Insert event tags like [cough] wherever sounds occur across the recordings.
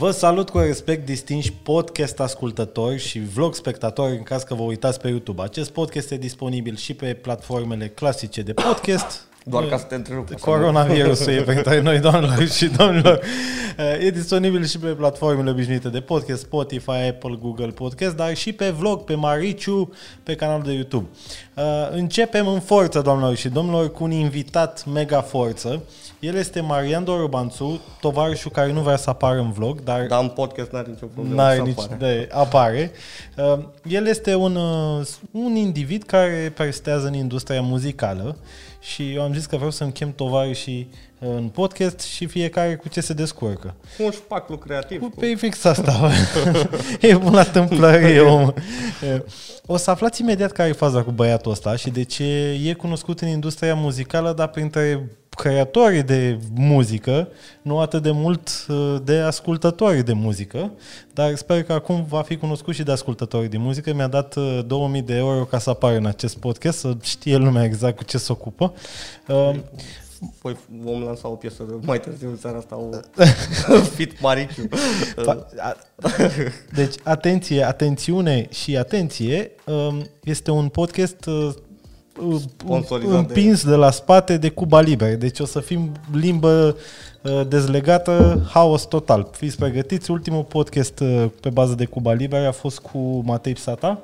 Vă salut cu respect, distinși podcast ascultători și vlog spectatori în caz că vă uitați pe YouTube. Acest podcast este disponibil și pe platformele clasice de podcast, Doar ca să te întrerup. Coronavirusul e pentru noi, doamnelor și domnilor. E disponibil și pe platformele obișnuite de podcast, Spotify, Apple, Google Podcast, dar și pe vlog, pe Mariciu, pe canalul de YouTube. Începem în forță, doamnelor și domnilor, cu un invitat mega forță. El este Marian Dorobanțu, tovarășul care nu vrea să apară în vlog, dar... Dar în podcast n-are nicio problemă N-are nici, apare. De, apare. El este un, un individ care prestează în industria muzicală și eu am zis că vreau să-mi chem tovarășii în podcast și fiecare cu ce se descurcă. Un șpaclu creativ. Cu... Pe fix asta. [laughs] e bun la tâmplărie, om. O să aflați imediat care e faza cu băiatul ăsta și de ce e cunoscut în industria muzicală, dar printre creatorii de muzică, nu atât de mult uh, de ascultători de muzică, dar sper că acum va fi cunoscut și de ascultători de muzică. Mi-a dat 2000 uh, de euro ca să apară în acest podcast, să știe lumea exact cu ce se ocupă. Uh, Păi vom lansa o piesă mai târziu în seara asta, o [laughs] fit Mariciu. Deci, atenție, atențiune și atenție, um, este un podcast împins de... de la spate de Cuba Libre. Deci o să fim limbă uh, dezlegată, haos total. Fiți pregătiți, ultimul podcast uh, pe bază de Cuba Libre a fost cu Matei Psata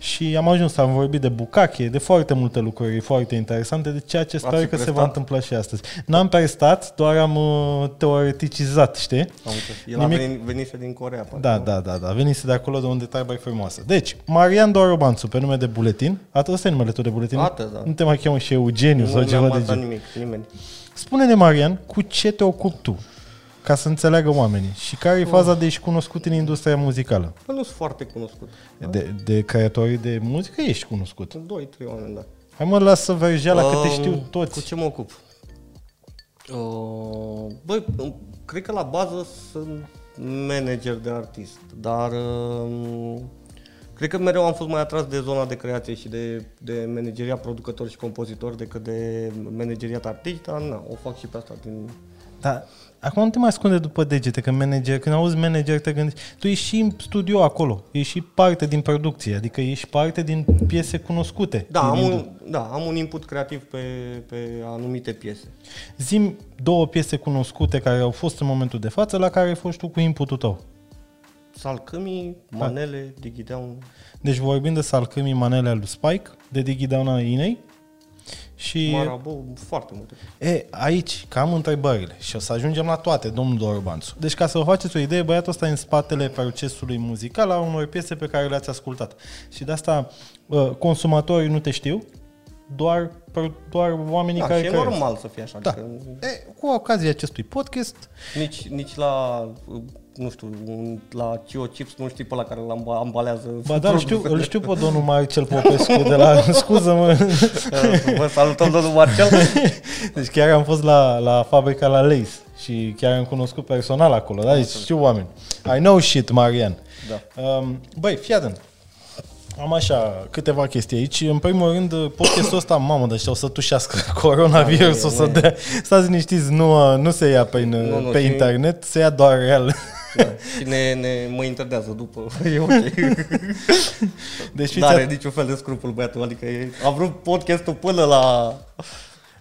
și am ajuns, am vorbit de bucache, de foarte multe lucruri foarte interesante, de ceea ce sper că prestat? se va întâmpla și astăzi. N-am prestat, doar am uh, teoreticizat, știi? Am El Nimic... a venit, venise din Corea. Da, da, da, da, venise de acolo de unde treaba e frumoasă. Deci, Marian Dorobanțu, pe nume de buletin, asta e numele tău de buletin? Ată, da. Nu te mai cheamă și Eugeniu nu sau ceva de genul. nimic, nimeni. Spune-ne, Marian, cu ce te ocupi tu? Ca să înțeleagă oamenii. Și care e faza de ești cunoscut în industria muzicală? Păi nu sunt foarte cunoscut. De, de creatorii de muzică ești cunoscut. Doi, trei oameni, da. Hai mă, lasă vergeala um, că te știu toți. Cu ce mă ocup? Uh, băi, cred că la bază sunt manager de artist, dar uh, cred că mereu am fost mai atras de zona de creație și de, de manageria producător și compozitor decât de manageriat artist, dar na, o fac și pe asta din... Da, Acum nu te mai ascunde după degete, că manager, când auzi manager te gândești, tu ești și în studio acolo, ești și parte din producție, adică ești parte din piese cunoscute. Da, am un, da am un input creativ pe, pe anumite piese. Zim două piese cunoscute care au fost în momentul de față, la care ai fost tu cu inputul tău. Salcâmii, Manele, da. Digidown. Deci vorbim de Salcâmii, Manele al lui Spike, de Digidown al Inei, și Marabou, foarte multe. E, aici, cam întrebările și o să ajungem la toate, domnul Dorbanțu. Deci ca să vă faceți o idee, băiatul ăsta e în spatele procesului muzical a unor piese pe care le-ați ascultat. Și de asta consumatorii nu te știu, doar, doar oamenii da, care... și e normal să fie așa. Da. Că... E, cu ocazia acestui podcast... Nici, nici la nu știu, un, la Cio Chips, nu știi pe la care îl ambalează. Ba da, îl știu, îl știu pe domnul [laughs] Marcel Popescu de la, [laughs] scuză-mă. Vă salutăm domnul Marcel. [laughs] Deci chiar am fost la, la fabrica la Lace și chiar am cunoscut personal acolo, da? Deci știu oameni. I know shit, Marian. Da. Um, băi, fii atent. Am așa câteva chestii aici. În primul rând, podcastul ăsta, mamă, deci o să tușească coronavirus, da, o să dea... Stați liniștiți, nu, nu se ia pe, nu, nu, pe internet, se ia doar real. Da. Și ne, ne mă interdează după. [laughs] E ok. Deci nu are niciun fel de scrupul băiatul. Adică e, a vrut podcastul până la...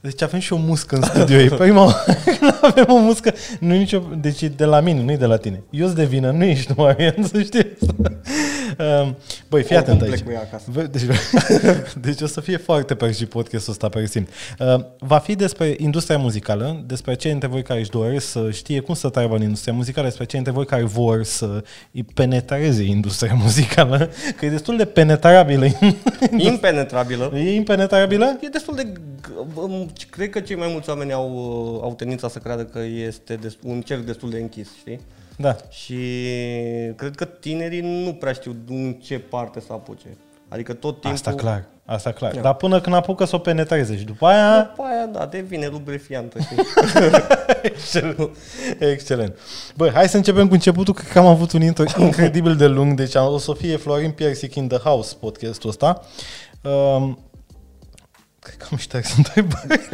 Deci avem și o muscă în studio. E prima [laughs] avem o muscă. Nu nicio... Deci de la mine, nu de la tine. Eu sunt de vină, nu ești tu, Marian, să știți. Ehm, [laughs] băi, fii atent aici. Deci, [laughs] deci o să fie foarte per și podcastul ăsta pe simt. Ehm, va fi despre industria muzicală, despre cei dintre voi care își doresc să știe cum să trăiască în industria muzicală, despre cei dintre voi care vor să îi penetreze industria muzicală, că e destul de penetrabilă. Impenetrabilă. E impenetrabilă? E destul de... Cred că cei mai mulți oameni au, au tendința să creadă că este un cerc destul de închis, știi? Da. Și cred că tinerii nu prea știu în ce parte să apuce. Adică tot timpul... Asta clar, asta clar. Da. Dar până când apucă să o penetreze și după aia... După aia, da, devine lubrifiantă. [laughs] Excelent. Excelent. Băi, hai să începem cu începutul, cred că am avut un intro incredibil de lung, deci o să fie Florin Piersic in the House podcastul ăsta. Um, Cred că am șters întrebări.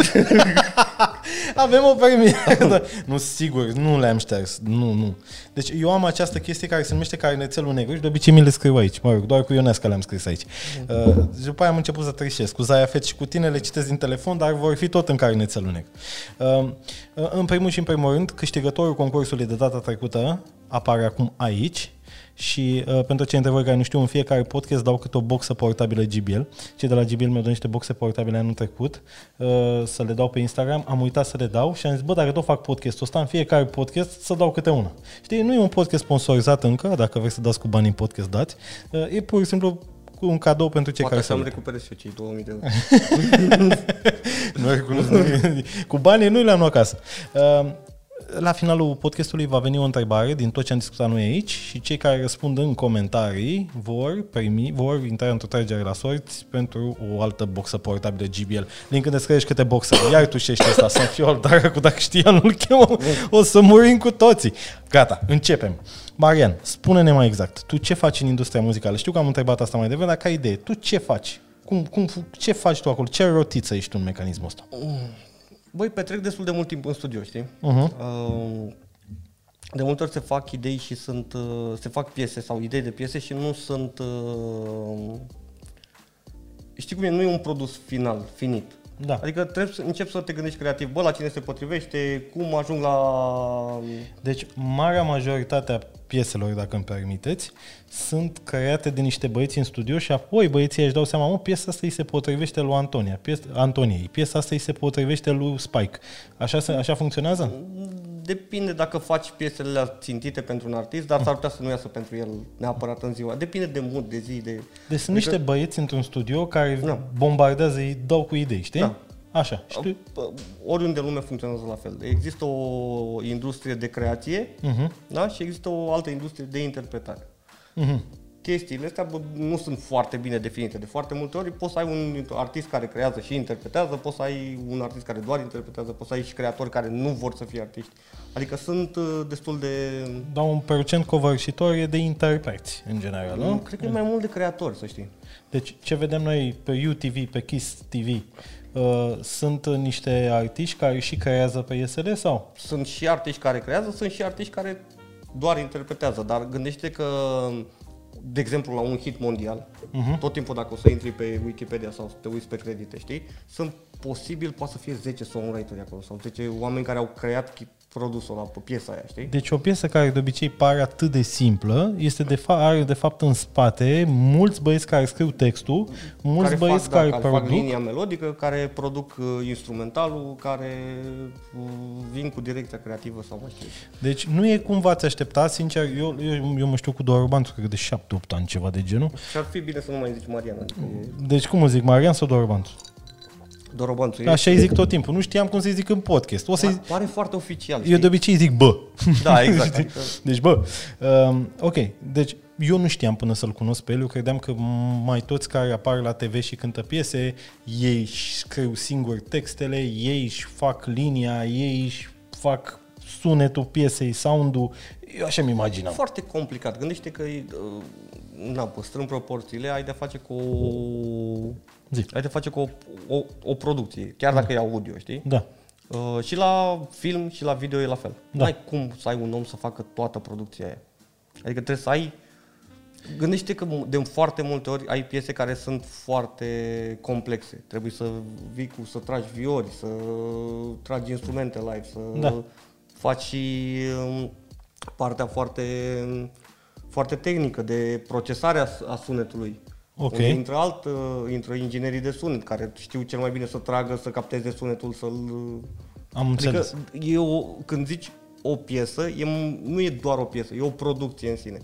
Avem o premieră. nu, sigur, nu le-am șters. Nu, nu. Deci eu am această chestie care se numește carnețelul negru și de obicei mi le scriu aici. Mă rog, doar cu Ionesca le-am scris aici. Uh, după aia am început să trișesc. Cu Zaia Fet și cu tine le citesc din telefon, dar vor fi tot în carnețelul negru. Uh, uh, în primul și în primul rând, câștigătorul concursului de data trecută apare acum aici și uh, pentru cei dintre voi care nu știu, în fiecare podcast dau câte o boxă portabilă GBL. Cei de la GBL mi-au dat niște boxe portabile anul trecut uh, să le dau pe Instagram. Am uitat să le dau și am zis, bă, dacă tot fac podcastul ăsta, în fiecare podcast să dau câte una. Știi, nu e un podcast sponsorizat încă, dacă vreți să dați cu banii în podcast, dați. Uh, e pur și simplu un cadou pentru cei Poate care să-mi se recuperez și eu cei 2000 de euro. [laughs] nu recunosc. cu banii nu le-am luat acasă. Uh, la finalul podcastului va veni o întrebare din tot ce am discutat noi aici și cei care răspund în comentarii vor primi, vor intra într-o tragere la sorți pentru o altă boxă portabilă GBL. Din când descrești câte boxe, [coughs] iar tu știi asta, să fiu dar cu dacă știa nu-l chemă, o să murim cu toții. Gata, începem. Marian, spune-ne mai exact, tu ce faci în industria muzicală? Știu că am întrebat asta mai devreme, dar ca idee, tu ce faci? Cum, cum, ce faci tu acolo? Ce rotiță ești tu în mecanismul ăsta? Băi, petrec destul de mult timp în studio, știi? Uh-huh. Uh, De multe ori se fac idei și sunt, uh, se fac piese sau idei de piese și nu sunt, uh, știi cum e, nu e un produs final, finit. Da. Adică trebuie să începi să te gândești creativ, bă, la cine se potrivește, cum ajung la... Deci, marea majoritate a pieselor, dacă îmi permiteți, sunt create de niște băieți în studio și apoi băieții își dau seama, mă, piesa asta îi se potrivește lui Antonia, piesa, Antoniei, piesa asta îi se potrivește lui Spike. Așa, se- așa funcționează? Depinde dacă faci piesele țintite pentru un artist, dar s-ar putea să nu iasă pentru el neapărat în ziua. Depinde de mood, de zi, de... Deci sunt niște băieți într-un studio care Da. bombardează, îi dau cu idei, știi? Da. Așa. Și tu... Pă, Oriunde în lume funcționează la fel. Există o industrie de creație Uh-huh. da? și există o altă industrie de interpretare. Uh-huh. Chestiile astea bă, nu sunt foarte bine definite. De foarte multe ori poți să ai un artist care creează și interpretează, poți să ai un artist care doar interpretează, poți să ai și creatori care nu vor să fie artiști. Adică sunt uh, destul de... Dau un procent covârșitor e de interpreți, în general, nu? Cred că e mai mult de creatori, să știi. Deci ce vedem noi pe UTV, pe Kiss TV, uh, sunt niște artiști care și creează pe ISL sau? Sunt și artiști care creează, sunt și artiști care doar interpretează, dar gândește că, de exemplu, la un hit mondial, Mhm. tot timpul dacă o să intri pe Wikipedia sau să te uiți pe credite, știi, sunt posibil, poate să fie 10 songwriteri acolo sau 10 oameni care au creat chi- produsul ăla pe piesa aia, știi? Deci o piesă care de obicei pare atât de simplă, este de fa- are de fapt în spate mulți băieți care scriu textul, mulți care băieți fac, care da, care fac produc. linia melodică, care produc uh, instrumentalul, care uh, vin cu direcția creativă sau mai știu. Deci nu e cum v-ați aștepta, sincer, eu, eu, eu mă știu cu Doru Banțu, cred că de 7-8 ani, ceva de genul. Și ar fi bine să nu mai zici Mariana, adică e Deci cum îți zic, Marian sau Doru Banțu? Dorobanțu. E, Așa îi zic tot timpul, nu știam cum să-i zic în podcast. O să pa- pare foarte oficial, eu știi? de obicei zic bă. Da, [laughs] exact. Adică, Deci, bă, um, ok, deci eu nu știam până să-l cunosc pe el, eu credeam că mai toți care apar la TV și cântă piese, ei își scriu singuri textele, ei își fac linia, ei își fac sunetul piesei, sound-ul, eu așa mi imaginam. foarte complicat. Gândește că, e, uh, na, păstrând proporțiile, ai de face cu o, Zi. ai de face cu o, o, o producție, chiar dacă e audio, știi? Da. Uh, și la film și la video e la fel. Da. Da. N-ai cum să ai un om să facă toată producția aia. Adică trebuie să ai... Gândește că de foarte multe ori ai piese care sunt foarte complexe. Trebuie să vii cu, să tragi viori, să tragi instrumente live, să Da. faci și um, partea foarte, foarte tehnică de procesare a, a sunetului. Ok. Unde intră alt, uh, intră inginerii de sunet care știu cel mai bine să tragă, să capteze sunetul, să-l Am înțeles. Adică e o, când zici o piesă, e, nu e doar o piesă, e o producție în sine.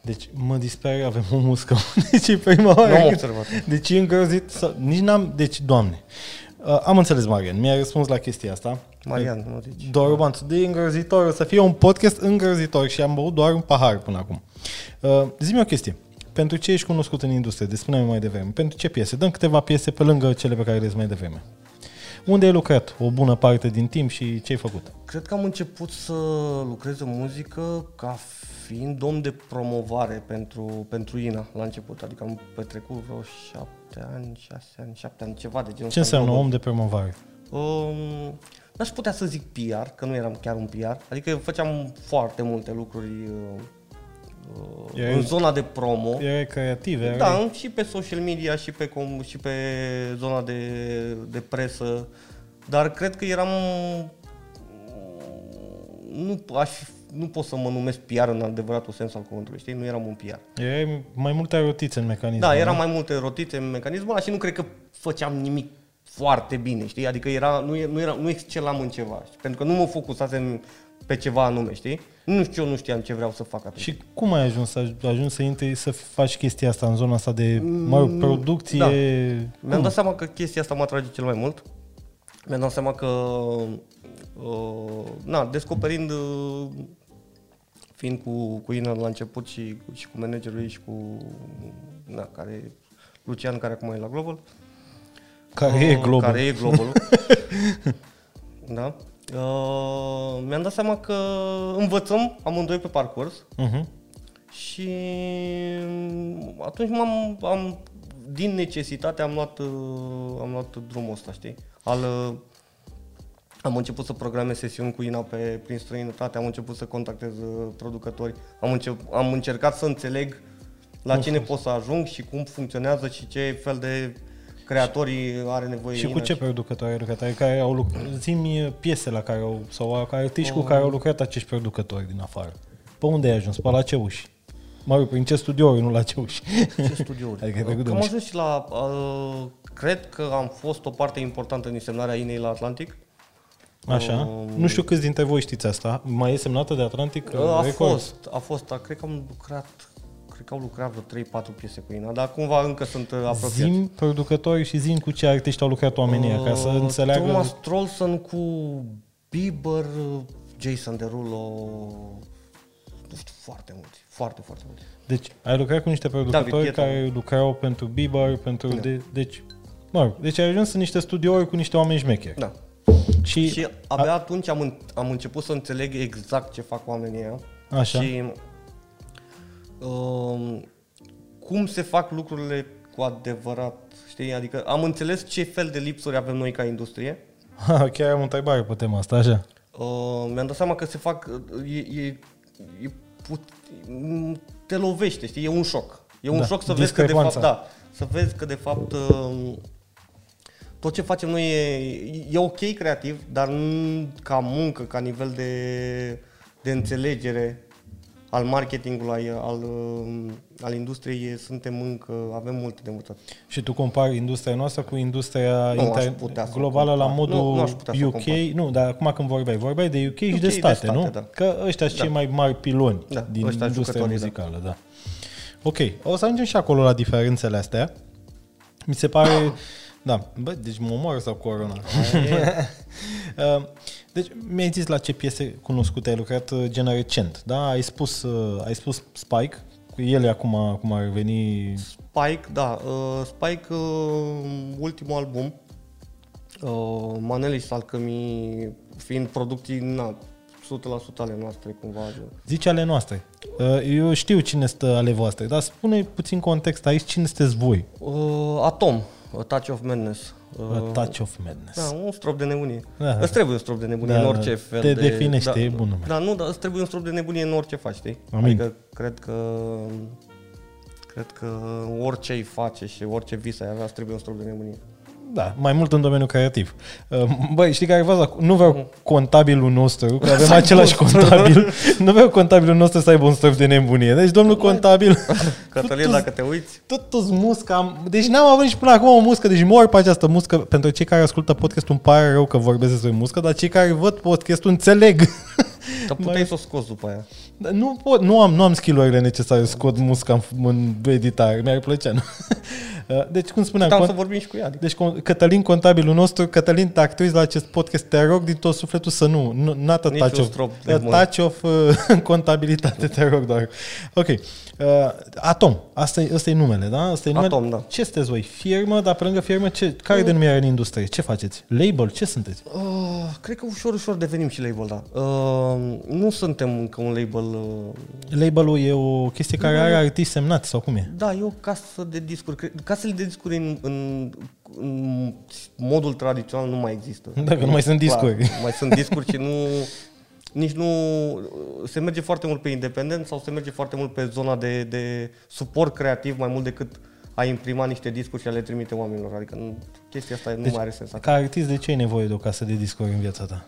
Deci mă disper, avem o muscă. [laughs] Deci e prima oară. Nu am când- observat. Deci e îngrozit. Să... Nici n-am... Deci, doamne. Uh, am înțeles, Marian. Mi-a răspuns la chestia asta. Marian, nu zici. Doar Banțu, de îngrozitor. O să fie un podcast îngrozitor și am băut doar un pahar până acum. Uh, zi-mi o chestie. Pentru ce ești cunoscut în industrie? De spune mai devreme. Pentru ce piese? Dăm câteva piese pe lângă cele pe care le mai devreme. Unde ai lucrat o bună parte din timp și ce ai făcut? Cred că am început să lucrez în muzică ca fiind om de promovare pentru, pentru INA la început. Adică am petrecut vreo șapte ani, șase ani, șapte ani, ceva de genul Ce ăsta. înseamnă om de promovare? Um, n-aș putea să zic PR, că nu eram chiar un PR, adică făceam foarte multe lucruri uh, uh, Erai- în zona de promo. Erai creativ, erai... Da, și pe social media și pe, com, și pe zona de, de presă, dar cred că eram... Nu, aș, nu pot să mă numesc PR în adevăratul sens al cuvântului, știi? Nu eram un PR. Erai mai multe rotițe în mecanism. Da, nu? eram mai multe rotițe în mecanismul ăla și nu cred că făceam nimic foarte bine, știi? Adică era, nu, e- nu, era, nu excelam în ceva, știi? pentru că nu mă focusasem pe ceva anume, știi? Nu știu, eu nu știam ce vreau să fac atunci. Și cum ai ajuns să ajungi să intri să faci chestia asta în zona asta de mă rog, producție? da. Cum? Mi-am dat seama că chestia asta mă atrage cel mai mult. Mi-am dat seama că, uh, na, descoperind, uh, fiind cu, cu Ina la început și, și cu managerul ei și cu, na, care, Lucian, care acum e la Global. Care e Uh, global. Care e Global. [laughs] da. Uh, mi-am dat seama că învățăm amândoi pe parcurs Uh-huh. și atunci m-am, am, din necesitate am luat, uh, am luat drumul ăsta, știi? Al, uh, am început să programez sesiuni cu Ina pe, prin străinătate, am început să contactez uh, producători, am, încep, am încercat să înțeleg la cine pot să ajung și cum funcționează și ce fel de creatorii are nevoie Și cu Ina ce producători ai lucrat? Adică care au lucrat? Zi-mi piese la care au, sau care artiști cu care au lucrat acești producători din afară. Pe unde ai ajuns? Pe la ce uși? Mă rog, prin ce studiouri, nu la ce uși. Ce studiouri? [laughs] Adică ai trecut de Că am uși. ajuns și la... Uh, cred că am fost o parte importantă în semnarea Inei la Atlantic. Așa. Um, Nu știu câți dintre voi știți asta. Mai e semnată de Atlantic Uh, a Records? fost, a fost, a, cred că am lucrat, cred că au lucrat vreo 3-4 piese cu Ina, dar cumva încă sunt uh, apropiați. Zim producători și zim cu ce artiști au lucrat oamenii ăia, ca să Uh, înțeleagă... Thomas Trolson cu Bieber, uh, Jason Derulo, nu știu, foarte mulți, foarte, foarte mulți. Deci, ai lucrat cu niște producători David Guetta. care lucrau pentru Bieber, pentru... Da. De, deci, mă rog, deci ai ajuns în niște studiouri cu niște oameni șmecheri. Da. Și, Și abia atunci am, în- am început să înțeleg exact ce fac oamenii ăia. Așa. Și um, cum se fac lucrurile cu adevărat, știi? Adică am înțeles ce fel de lipsuri avem noi ca industrie. [laughs] Ha, chiar am o întrebare pe tema asta, așa. Uh, mi-am dat seama că se fac, e, e, e put, m, te lovește, știi? E un șoc. E un Da, șoc să vezi că de fapt, discrepanța. da, să vezi că de fapt uh, tot ce facem noi e, e ok creativ, dar nu ca muncă, ca nivel de, de înțelegere al marketingului, al, uh, al industriei, e- suntem încă, avem multe de învățat. Și tu compari industria noastră cu industria Nu aș inter- putea să o globală la compar. modul Nu, nu aș putea să o UK? compar. Nu, dar acum când vorbeai, vorbeai de UK, și UK de de state, state, nu? da. Că ăștia sunt Da. cei mai mari piloni Da, din ăștia industria jucătorii, da. muzicală, da. Ok, o să ajungem și acolo la diferențele astea. Mi se pare... [coughs] Da, bă, deci mă omor sau corona. [laughs] [laughs] Uh, deci mi-ai zis la ce piese cunoscute ai lucrat uh, gen recent, da? Ai spus, uh, ai spus Spike, cu el e acum, acum ar veni... Spike, da, uh, Spike, uh, ultimul album, uh, Manele și Salcămii, fiind producții, na, 100% ale noastre, cumva. Zice ale noastre. Uh, Eu știu cine stă ale voastre, dar spune puțin context aici cine sunteți voi. Uh, Atom, A Touch of Madness. A Touch of Madness. Da, un strop de nebunie. Da. Da. Îți trebuie un strop de nebunie Da, în da. orice fel Te de... definește, da, e bun nume. Da, nu, dar îți trebuie un strop de nebunie în orice faci, știi? Amin. Adică cred că... Cred că orice îi face și orice vis ai avea, îți trebuie un strop de nebunie. Da, mai mult în domeniul creativ. Uh, Băi, știi care e faza? Nu vreau contabilul nostru, că avem [laughs] același contabil, [laughs] nu vreau contabilul nostru să aibă un stăv de nebunie. Deci, domnul contabil, [laughs] Cătălin, dacă te uiți, tot toți musca, am- deci n-am avut nici până acum o muscă, deci mor pe această muscă. Pentru cei care ascultă podcastul îmi pare rău că vorbesc despre muscă, dar cei care văd podcastul înțeleg. dar puteai să o scoți după aia. Dar Nu, pot, nu am, nu am skill-urile necesare să scot musca în, în editare, mi-ar plăcea. Nu? [laughs] Uh, Deci, cum spuneam, Puteam con- să vorbim și cu ea. Adică. deci con- Cătălin, contabilul nostru, Cătălin, te actrizi la acest podcast, te rog din tot sufletul să nu, nu not a Nici touch un of, strop de a mână. touch of uh, [laughs] contabilitate, te rog doar. Ok. Uh, Atom, asta e, asta e numele, da? Asta e numele. Atom, da. Ce sunteți voi? Firmă, dar pe lângă firmă, ce, care e denumirea în industrie? Ce faceți? Label? Ce sunteți? Uh, cred că ușor, ușor devenim și label, da. Uh, nu suntem încă un label uh, Label-ul e o chestie care are artiști semnați sau cum e? Da, e o casă de discuri. Cred- Casele de discuri în, în, în modul tradițional nu mai există. Dacă nu mai sunt Clar, discuri. mai sunt discuri și nu... Nici nu... Se merge foarte mult pe independent sau se merge foarte mult pe zona de, de suport creativ mai mult decât a imprima niște discuri și a le trimite oamenilor. Adică nu, chestia asta Deci, nu mai are sens. Ca artist, de ce ai nevoie de o casă de discuri în viața ta?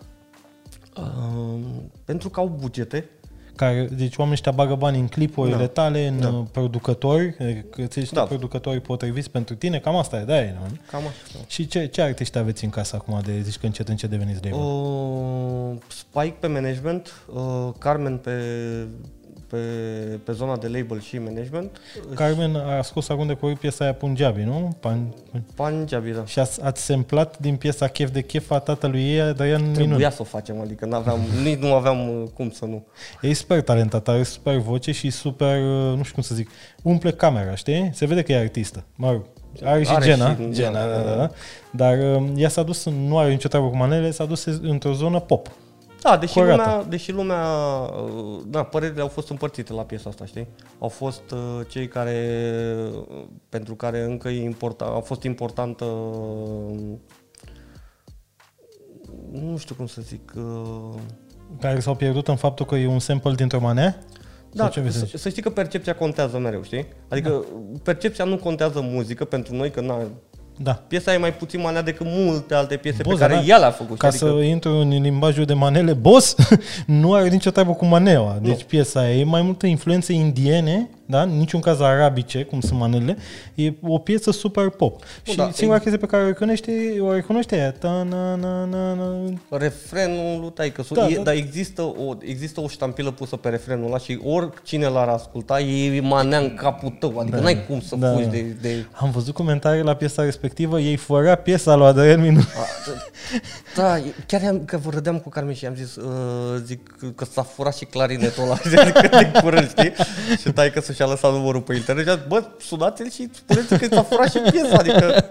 Uh, pentru că au bugete. Care, deci oamenii ăștia bagă bani în clipurile Da. tale, în Da. da. producători, că ți Da. da. producători potriviți pentru tine, cam asta e, da, e, nu? Cam așa. Și ce, ce artiști aveți în casă acum de zici că încet încet deveniți label? Uh, Spike pe management, uh, Carmen pe, pe, pe zona de label și management. Carmen a scos acum de curând piesa aia Punjabi, nu? Pan, Punjabi, da. și ați, ați semplat din piesa Chef de Chef a tatălui ei, Daian Minun. Trebuia să o facem, adică n-aveam, nici nu aveam uh, cum să nu. E super talentat, are super voce și super, uh, nu știu cum să zic, umple camera, știi? Se vede că e artistă. Mă rog, are și Are Gena, și- Gena, da, da, da, da, da. Dar uh, ea s-a dus, în- nu are nicio treabă cu manele, s-a dus într-o zonă pop. Da, deși Curată. lumea, deși lumea, uh, da, părerile au fost împărțite la piesa asta, știi? Au fost uh, cei care, uh, pentru care încă e important, a fost importantă, uh, nu știu cum să zic, uh, Care s-au pierdut în faptul că e un sample dintr-o manea? Da, Sau ce vrei să să, zici? să știi că percepția contează mereu, știi? Adică da. percepția nu contează muzică pentru noi, că na, Da. piesa e mai puțin manea decât multe alte piese Boss, pe care da. ea le-a făcut. Ca știi? adică, să intru în limbajul de manele, boss, [laughs] nu are nicio treabă cu maneaua. Deci piesa aia e mai multă influențe indiene, da? în niciun caz arabice, cum sunt manele. E o piesă super pop. și da, singura e- chestie pe care o recunoaște, o recunoaște aia. Ta, na, na, na, na. refrenul lui Taică, Da, da, e, da. dar există o, există o ștampilă pusă pe refrenul ăla și oricine l-ar asculta, e manea în capul tău, adică Da. n-ai cum să Da. fugi de... de Am văzut comentarii la piesa respectivă, ei fărea piesa lui Adrian Minu. da, chiar am, că vă râdeam cu Carmen și am zis, uh, zic că s-a furat și clarinetul ăla, [laughs] adică de curând, știi? Și Taică să și-a lăsat numărul pe internet și a zis, bă, sunați-l și spuneți că s-a furat și piesa, adică...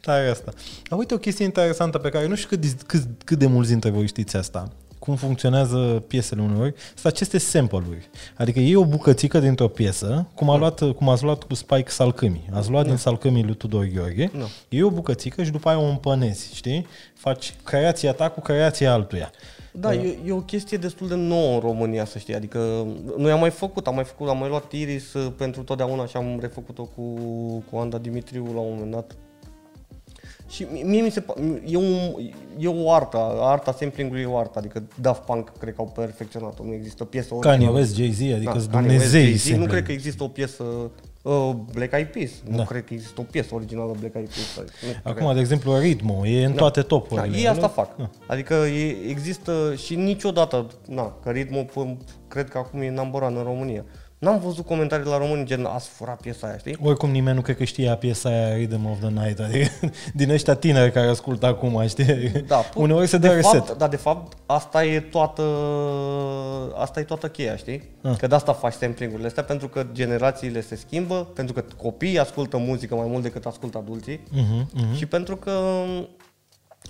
Tare [laughs] asta. A, uite o chestie interesantă pe care nu știu cât, cât, cât de mulți dintre voi știți asta. Cum funcționează piesele uneori, sunt aceste sample-uri. Adică iei o bucățică dintr-o piesă, cum, a luat, cum ați luat cu Spike Salcâmii. Ați luat din Salcâmii lui Tudor Gheorghe, Da. iei o bucățică și după aia o împănezi, știi? Faci creația ta cu creația altuia. Da, e, e o chestie destul de nouă în România, să știi. Adică noi am mai făcut, am mai făcut, am mai luat Iris uh, pentru totdeauna și am refăcut-o cu, cu Anda Dimitriu la un moment dat. Și mie- mie mi se pa- e, un, e o artă, arta sampling-ului e o artă, adică Daft Punk cred că au perfecționat-o, nu există piesă Kanye originală. West, Jay-Z, adică sunt Kanye West, Dumnezei. Jay-Z, Nu sample. cred că există o piesă uh, Black Eyed Peas, nu Da. cred că există o piesă originală Black Eyed Peas. adică nu cred. Acum, de exemplu, Ritmo, e în toate Da, topurile. ei asta fac. Da. Adică e, există și niciodată, na, că ritmul p- cred că acum e number one în România. N-am văzut comentarii la români gen ați furat piesa aia, știi? Oricum nimeni nu cred că știa piesa aia Rhythm of the Night, adică [laughs] din ăștia tineri care ascultă acum, știi? Da, [laughs] pu- Uneori se dă de reset. Fapt, dar de fapt asta e toată asta e toată cheia, știi? Ah. Că de asta faci sampling-urile astea, pentru că generațiile se schimbă, pentru că copiii ascultă muzică mai mult decât ascultă adulții Mhm, mhm. și pentru că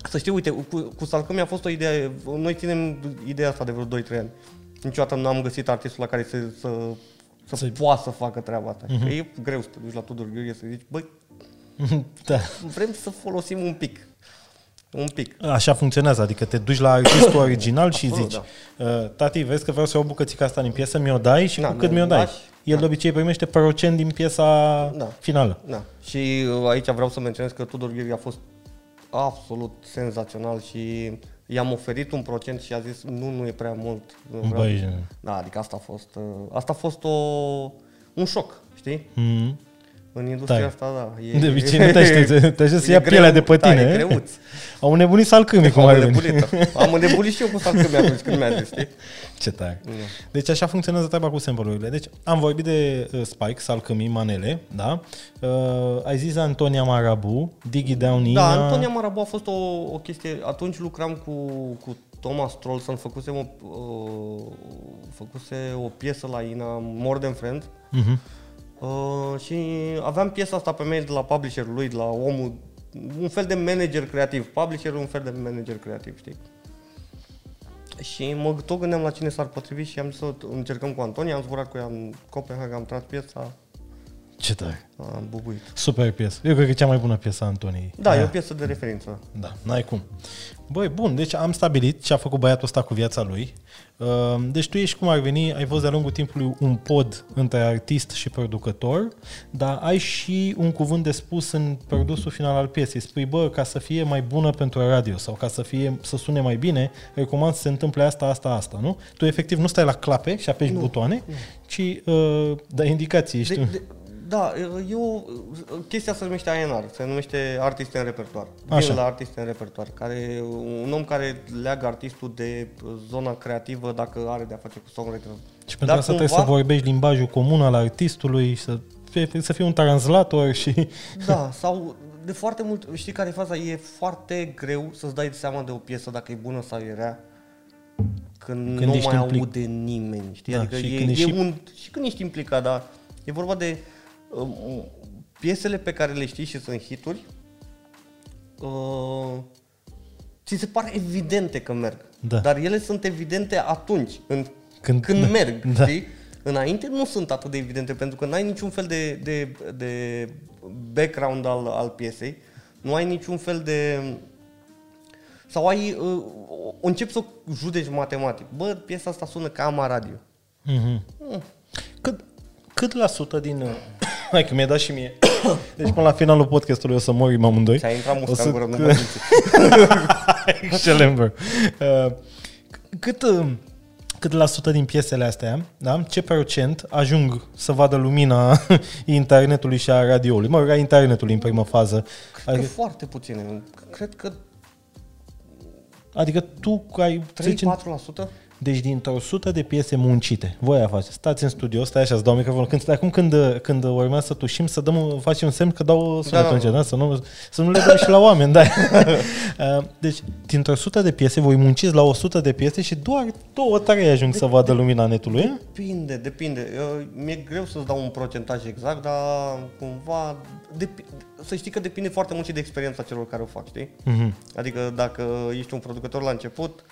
să știi, uite, cu, cu Salcămi a fost o idee, noi ținem ideea asta de vreo 2-3 ani. Niciodată nu am găsit artistul la care să, să, să Să- poată să facă treaba asta. Mhm. Că e greu să te duci la Tudor Gheorghe să zici, băi, [laughs] Da. vrem să folosim un pic. Un pic. Așa funcționează, adică te duci la artistul [coughs] original și Absolut, zici "Uh, Tati, vezi că vreau să iau bucățica asta din piesă, mi-o dai și Da, cu cât mi-o mi-o dai? lași. El Da. de obicei primește procent din piesa Da. finală. Da. Și uh, aici vreau să menționez că Tudor Gheorghe a fost absolut senzațional și i-am oferit un procent și a zis nu, nu e prea mult. Nu vreau. Băi, Da, adică asta a fost, uh, asta a fost o, un șoc, știi? mm. În industria Tare. asta, da. E, De obicei nu te aștepți, te [laughs] aștepți să ia greu, pielea de pe da, tine. e eh? greuț. [laughs] Au nebunit salcâmii, cum Am ar veni. înnebunit. Am înnebunit și eu cu salcâmii atunci când mi-a zis, știi? [laughs] Ce tare. Da. Deci așa funcționează treaba cu sample-urile. Deci am vorbit de uh, Spike, Salcămii, Manele, da? Uh, ai zis Antonia Marabu, Diggy Down Ina. Da, Antonia Marabu a fost o, o chestie, atunci lucram cu, cu Thomas Trollson, făcusem o, o, făcuse o piesă la Ina, More Than Friend, Mhm. Uh, și aveam piesa asta pe mail de la publisherul lui, de la omul, un fel de manager creativ, publisherul un fel de manager creativ, știi? Și mă tot gândeam la cine s-ar potrivi și am zis să încercăm cu Antonia, am zburat cu ea în Copenhaga, am tras piesa, Ce tare. am bubuit. Super piesă. Eu cred că e cea mai bună piesă a Antoniei. Da, Aia. e o piesă de referință. Da, n-ai cum. Băi, bun, deci am stabilit ce a făcut băiatul ăsta cu viața lui. Uh, Deci tu ești cum ar veni, ai fost de-a lungul timpului un pod între artist și producător, dar ai și un cuvânt de spus în produsul final al piesei. Spui, bă, ca să fie mai bună pentru radio sau ca să fie să sune mai bine, recomand să se întâmple asta, asta, asta, nu? Tu efectiv nu stai la clape și apeși butoane, ci uh, dai indicații, ești De, un- de, da, eu, chestia se numește ANR, se numește artist în repertoar. Așa. Vin la artist în repertoar, care, un om care leagă artistul de zona creativă dacă are de-a face cu songwriter. Și pentru asta trebuie să vorbești limbajul comun al artistului, să, fie- să fii un translator și... Da, sau de foarte mult, știi care e faza? E foarte greu să-ți dai seama de o piesă dacă e bună sau e rea când, Când nu ești mai implic- aude nimeni, știi? Da, adică și e, când e ești și- un, și când ești implicat, dar e vorba de um, piesele pe care le știi și sunt hituri, uh, ți se pare evidente că merg. Da. Dar ele sunt evidente atunci, în, Când- când, când merg, [laughs] da. știi? Înainte nu sunt atât de evidente, pentru că n-ai niciun fel de, de, de background al, al piesei, nu ai niciun fel de... Sau ai... Uh, începi să o judeci matematic. Bă, piesa asta sună ca Ama Radio. Mhm. Cât, cât la sută din... uh, Hai că mi-a dat și mie. [coughs] Deci până la finalul podcastului o să mori amândoi. Ți-a intrat O musca să- în gură, nu mă simți. Excelent, bro. Uh, cât, uh, cât la sută din piesele astea, da? ce procent ajung să vadă lumina [laughs] internetului și a radioului? Mă rog, a internetului în primă fază. Cred că Adică, foarte puține. Cred că adică tu ai... să zicem, 3-4%. Deci dintr-o sută de piese muncite, voi a face, stați în studio, stai așa, îți dau microfonul. Când, acum când, când urmează să tușim, să dăm, facem un semn că dau sunetul da, încet, da. da? Să, nu, să nu le dăm și la oameni, da. [laughs] Uh, Deci, dintr-o sută de piese, voi munciți la 100 de piese și doar două, trei ajung să vadă lumina netului, eh? Depinde, depinde. Eu, mi-e greu să-ți dau un procentaj exact, dar cumva... Depi- să știi că depinde foarte mult și de experiența celor care o fac, știi? Mhm. Adică dacă ești un producător la început,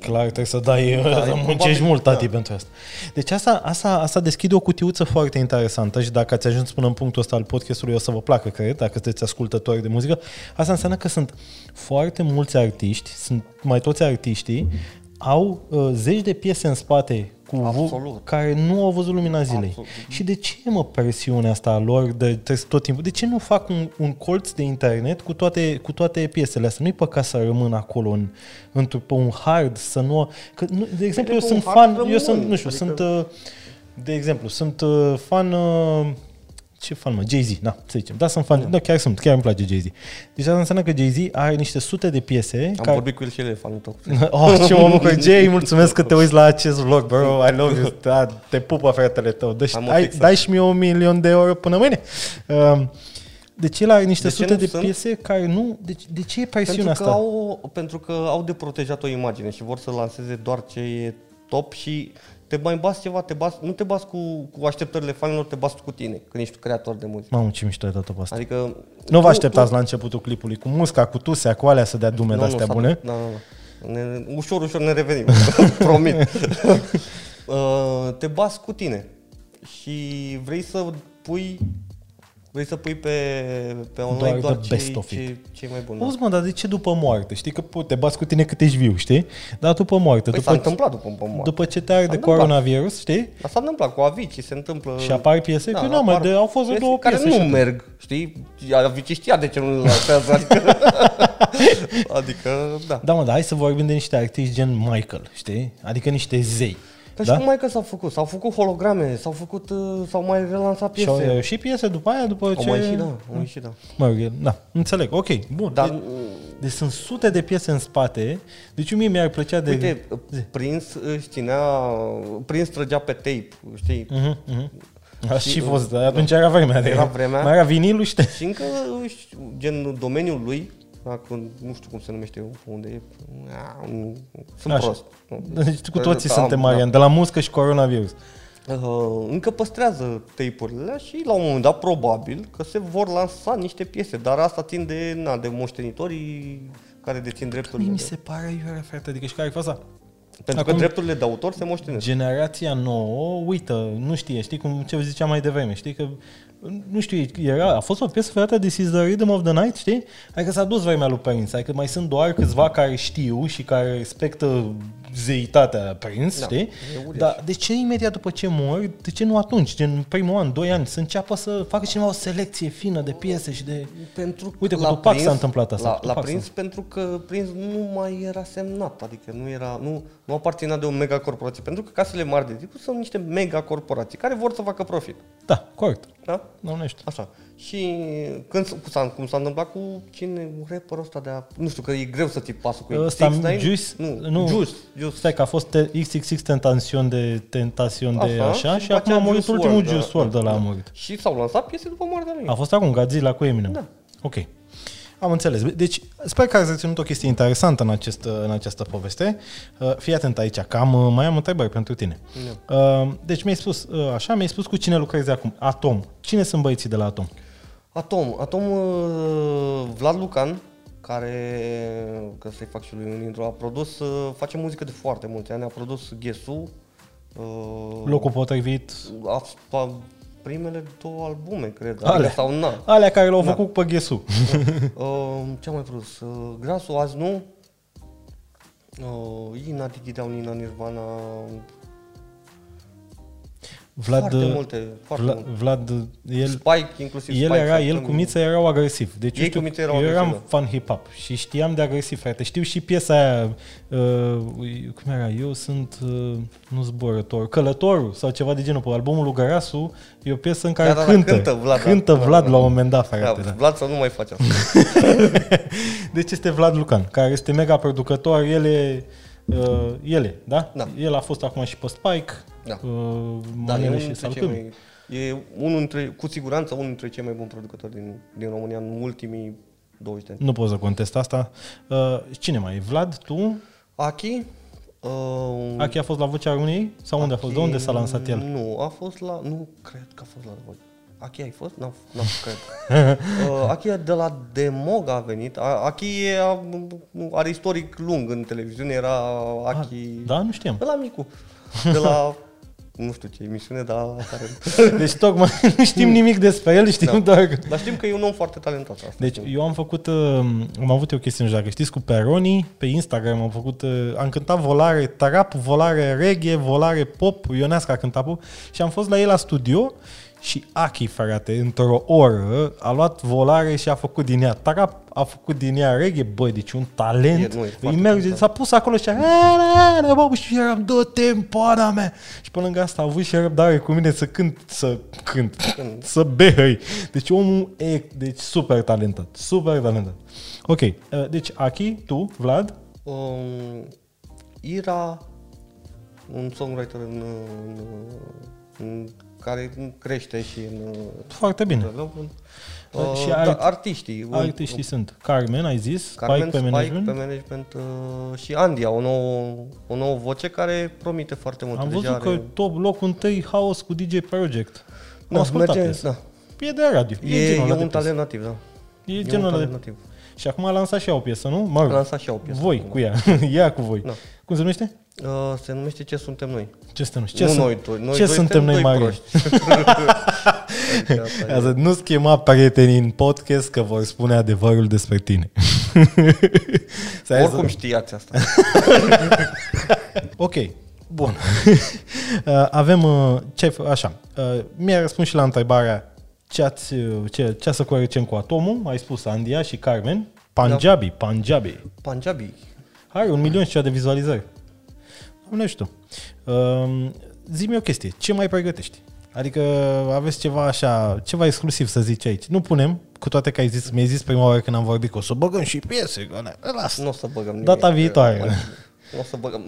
Clar, trebuie să dai, da, [laughs] să probabil, muncești mult, tati, da. pentru asta. Deci asta, asta, asta deschide o cutiuță foarte interesantă și dacă ați ajuns până în punctul ăsta al podcastului, o să vă placă, cred, dacă sunteți ascultători de muzică. Asta înseamnă că sunt foarte mulți artiști, sunt mai toți artiștii, au uh, zeci de piese în spate cu Absolut. care nu au văzut lumina zilei. Absolut. Și de ce, mă, presiunea asta a lor de trebuie să tot timpul? De ce nu fac un, un colț de internet cu toate, cu toate piesele astea? Nu-i păcat să rămână acolo în, într pe un hard, să nu... Că, nu de exemplu, eu Pentru sunt un hard fan, eu sunt, rămân, nu știu, adică- sunt, uh, de exemplu, sunt uh, fan, uh, ce fan, mă, Jay-Z, na, să zicem, da, sunt fan, da, chiar sunt, chiar îmi place Jay-Z. Deci asta înseamnă că Jay-Z are niște sute de piese am care, vorbit cu el și el e fanul tău. [laughs] Oh, ce mă bucur, Jay, mulțumesc că te uiți la acest vlog, bro, I love you, da, te pupă fratele tău, deci Am o ai, fixă. dai și mie un milion de euro până mâine. Um, deci el are niște De ce sute nu de sunt? piese care nu, deci, de ce e presiunea Pentru că, asta? au, pentru că au de protejat o imagine și vor să lanseze doar ce e top și te mai bați ceva, te bați, nu te bați cu, cu așteptările fanilor, te bați cu tine, când ești creator de muzică. Mamă, ce mișto e toată pe asta. Adică... Nu vă tu- așteptați tu- la începutul clipului, cu musca, cu tusea, cu alea să dea dume de astea s-a bune. dus. Da, da, da. Ne, ușor, ușor ne revenim, [laughs] promit. [laughs] Uh, te bați cu tine și vrei să pui vrei să pui pe, pe online Doar doar, the ce, best of it. ce, ce e mai bun. da. Auzi, mă, dar de ce după moarte? Știi că pu- te bați cu tine cât ești viu, știi? Dar după moarte, Păi după, s-a întâmplat după un moarte. după ce te arde S-a întâmplat. coronavirus, știi? Dar s-a întâmplat cu Avicii, se întâmplă... Și apar piese? Da, nu, mă, apar de, au fost piese două care piese. nu și atât. merg, știi? Avicii știa de ce nu le lansează, adică... [laughs] adică, da. Da, mă, dar hai să vorbim de niște artiști gen Michael, știi? Adică niște zei. Păi da? și cum mai că s-au făcut? S-au făcut holograme, s-au făcut, uh, s-au mai relansat Și au piese. și piese după aia, după Au ce... mai ieșit, da, au ieșit, da. Mă rog, e- da, înțeleg, ok, bun. Dar, Deci, deci sunt sute de piese în spate, deci mie mi-ar plăcea de... uite, Prince își ținea, Prince trăgea pe tape, știi? Mhm, mhm. A și fost, dar atunci era vremea. de- Era vremea. Mai era vinilul și te... Și încă, își- gen, domeniul lui, dacă, nu știu cum se numește, unde e, a, nu- sunt Așa. prost. Deci cu toții Da, suntem, da. Marian, de la muscă și coronavirus. Uh, încă păstrează tape-urile alea și la un moment dat probabil că se vor lansa niște piese, dar asta țin de, na, de moștenitorii care dețin Mie drepturile. mi de- se pare iurea, frate, adică și care e faza? Pentru Acum- că drepturile de autor se moștenesc. Generația nouă uită, nu știe, știi cum ce ziceam mai devreme, știi că nu știu, era, a fost o piesă făcută This is the Rhythm of the Night, știi? Adică s-a dus vremea lui Prince, adică mai sunt doar câțiva care știu și care respectă zeitatea Prince, Da, știi? e uriaș. Dar de ce imediat după ce mor, de ce nu atunci, gen primul an, doi ani, să înceapă să facă cineva o selecție fină de piese și de... Pentru Uite, cu la Tupac Prince- s-a întâmplat asta, La, cu la Tupac Prince s-a- pentru că Prince nu mai era semnat, adică nu era, nu, nu aparținea de o mega corporație. Pentru că casele mari de tipul sunt niște mega corporații care vor să facă profit. Da, corect. Da? Domnește. Așa. Și când, s- s-a, cum s-a întâmplat cu cine, rapperul ăsta de a, nu știu, că e greu să ții pasul cu Ăsta, 6ix9ine? Juice, Nu, nu, Juice, Juice. Stai că a fost te- XXX Tentacion de Tentacion de Așa, așa și și după acum a aceea murit Juice ultimul WRLD, Juice da, WRLD da, ăla a da. murit. Și s-au lansat piese după moartea lui. A fost acum Godzilla cu Eminem. Da. Ok. Am înțeles. Deci, sper că ați reținut o chestie interesantă în, acest, în această poveste. Uh, Fii atent aici, că am, uh, mai am întrebări pentru tine. Uh, Deci mi-ai spus, uh, așa, mi-ai spus cu cine lucrezi acum. Atom. Cine sunt băieții de la Atom? Atom. Atom uh, Vlad Lucan, care, că să-i fac și lui un intro, a produs, uh, face muzică de foarte mulți ani, a produs Ghesu, uh, Locul potrivit. a, a, primele două albume, cred, Ale. adică, sau na. Alea care l-au Da. făcut pe Ghesu. [laughs] Uh, ce am mai produs? Uh, Grasul azi nu. Uh, Ina, Digi Down, Ina, Nirvana, Vlad, foarte multe, foarte Vlad, multe. Vlad, el, Spike, inclusiv el Spike. era, el foarte cu Miță erau agresiv. Deci Ei eu, știu, cu Miță erau eu eram agresivi, fan hip-hop și știam de agresiv, frate. Știu și piesa aia, uh, cum era, eu sunt, uh, nu zburător, călătorul sau ceva de genul. Pe albumul lui Gărasu e o piesă în care Da, da, da, cântă, cântă Vlad, da. cântă Da, da, Vlad da. la un moment dat, Da, frate. Da. Vlad să nu mai face asta. [laughs] Deci este Vlad Lucan, care este mega producător, el e, uh, el e, da? Da. El a fost acum și pe Spike, Da. uh, Da, e Manele unul și dintre cei Salcâmii. mai, e unul dintre, cu siguranță unul dintre cei mai buni producători din, din România în ultimii 20 de ani. Nu pot să contest asta. Uh, cine mai e? Vlad, tu? Aki, uh, Achi a fost la Vocea României? Sau unde a fost? De unde s-a lansat el? Nu, a fost la, nu cred că a fost la voi. Aki ai fost? Nu, nu [laughs] cred. uh, Aki e de la Demog a venit. A- Aki e, a, are istoric lung în televiziune, era Aki... Da, nu știam. Ăla micu. De la, [laughs] nu știu ce emisiune, dar care... [laughs] Deci tocmai [laughs] nu știm nimic despre el, știm Da. doar că... Dar știm că e un om foarte talentat. Asta Deci știm. eu am făcut, uh, am avut eu o chestie, nu știu dacă știți, cu Peroni, pe Instagram am făcut, uh, am cântat volare trap, volare reggae, volare pop, Ionescu a cântat pop și am fost la el la studio și Aki, frate, într-o oră a luat volare și a făcut din ea trap, a făcut din ea reggae, băi, deci un talent, E, nu, e îi foarte merge, talentat. s-a pus acolo și a, "A, la, la, bă, și eram, dă-te în pana mea. Și pe lângă asta a avut și răbdare cu mine să cânt, să cânt, [laughs] să behăi. Deci omul e, deci super talentat, super talentat. Ok, uh, deci Aki, tu, Vlad, Um, Ira, un songwriter în, în, în, care crește și în foarte bine. development. Uh, Uh, și da, art- artiștii. un- Artiștii sunt Carmen, ai zis, Carmen Spike pe management. pe management uh, și Andia, o nouă, o nouă voce care promite foarte mult. Am Deja văzut că are- top locul întâi House cu DJ Project. Am da, ascultat merge, piesa. da. E de radio. E, e, genul ăla un de piesă. talent nativ, da. E E genul un ăla talent de... nativ. Și acum a lansat și ea o piesă, nu? Mă A rog, lansat și ea o piesă. voi cu ea. [laughs] ea cu voi. Da. Cum se numește? Uh, se numește Ce suntem noi. Ce suntem? Ce nu sunt? noi, doi. noi ce doi suntem noi, doi Maria? proști. Deci [laughs] asta e. Asta, nu schema prietenii în podcast că vor spune adevărul despre tine. [laughs] Să hai Oricum să- știați asta. [laughs] Ok, bun. Uh, Avem, uh, ce, ai fă- așa, uh, mi-a răspuns și la întrebarea ce, ați, uh, ce, ce să corecem cu atomul, ai spus Andia și Carmen, Punjabi, Da. Punjabi. Punjabi. Are un milion și ceva de vizualizări. Nu știu. Uh, zi-mi o chestie, ce mai pregătești? Adică aveți ceva așa, ceva exclusiv să zici aici. Nu punem, cu toate că ai zis, mi-ai zis prima oară când am vorbit că o să băgăm și piese, că ne, lasă. Nu o să băgăm nimic. Data viitoare. Nu o să băgăm.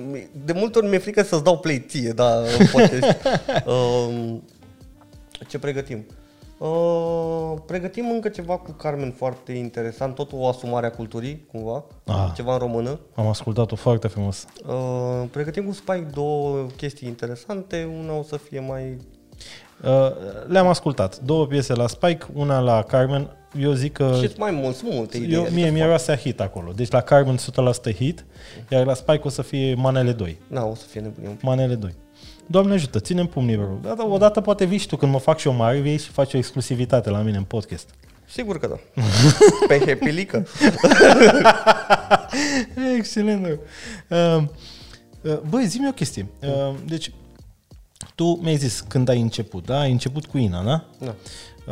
De multe ori mi-e frică să-ți dau play ție, da, poate. um, [laughs] ce pregătim? Uh, pregătim încă ceva cu Carmen foarte interesant, tot o asumare a culturii, cumva, Ah. ceva în română. Am ascultat-o foarte frumos. Uh, pregătim cu Spike două chestii interesante, una o să fie mai... Uh, le-am ascultat. Două piese la Spike, una la Carmen. eu zic că... Și mai mult, sunt multe idei. Eu, adică mie fac- miroase hit acolo. Deci la Carbon 100% hit, iar la Spike o să fie manele 2. Na, o să fie nebunie un pic. Manele 2. Doamne ajută, ținem pumnii, bro. Da, da, odată poate vii și tu când mă fac și eu mare, vii și faci o exclusivitate la mine în podcast. Sigur că da. [laughs] Pe hepilică. [laughs] Excelent, bro. Uh, uh, băi, zi-mi o chestie. Uh, deci, tu mi-ai zis când ai început, da? Ai început cu Ina, da? Da.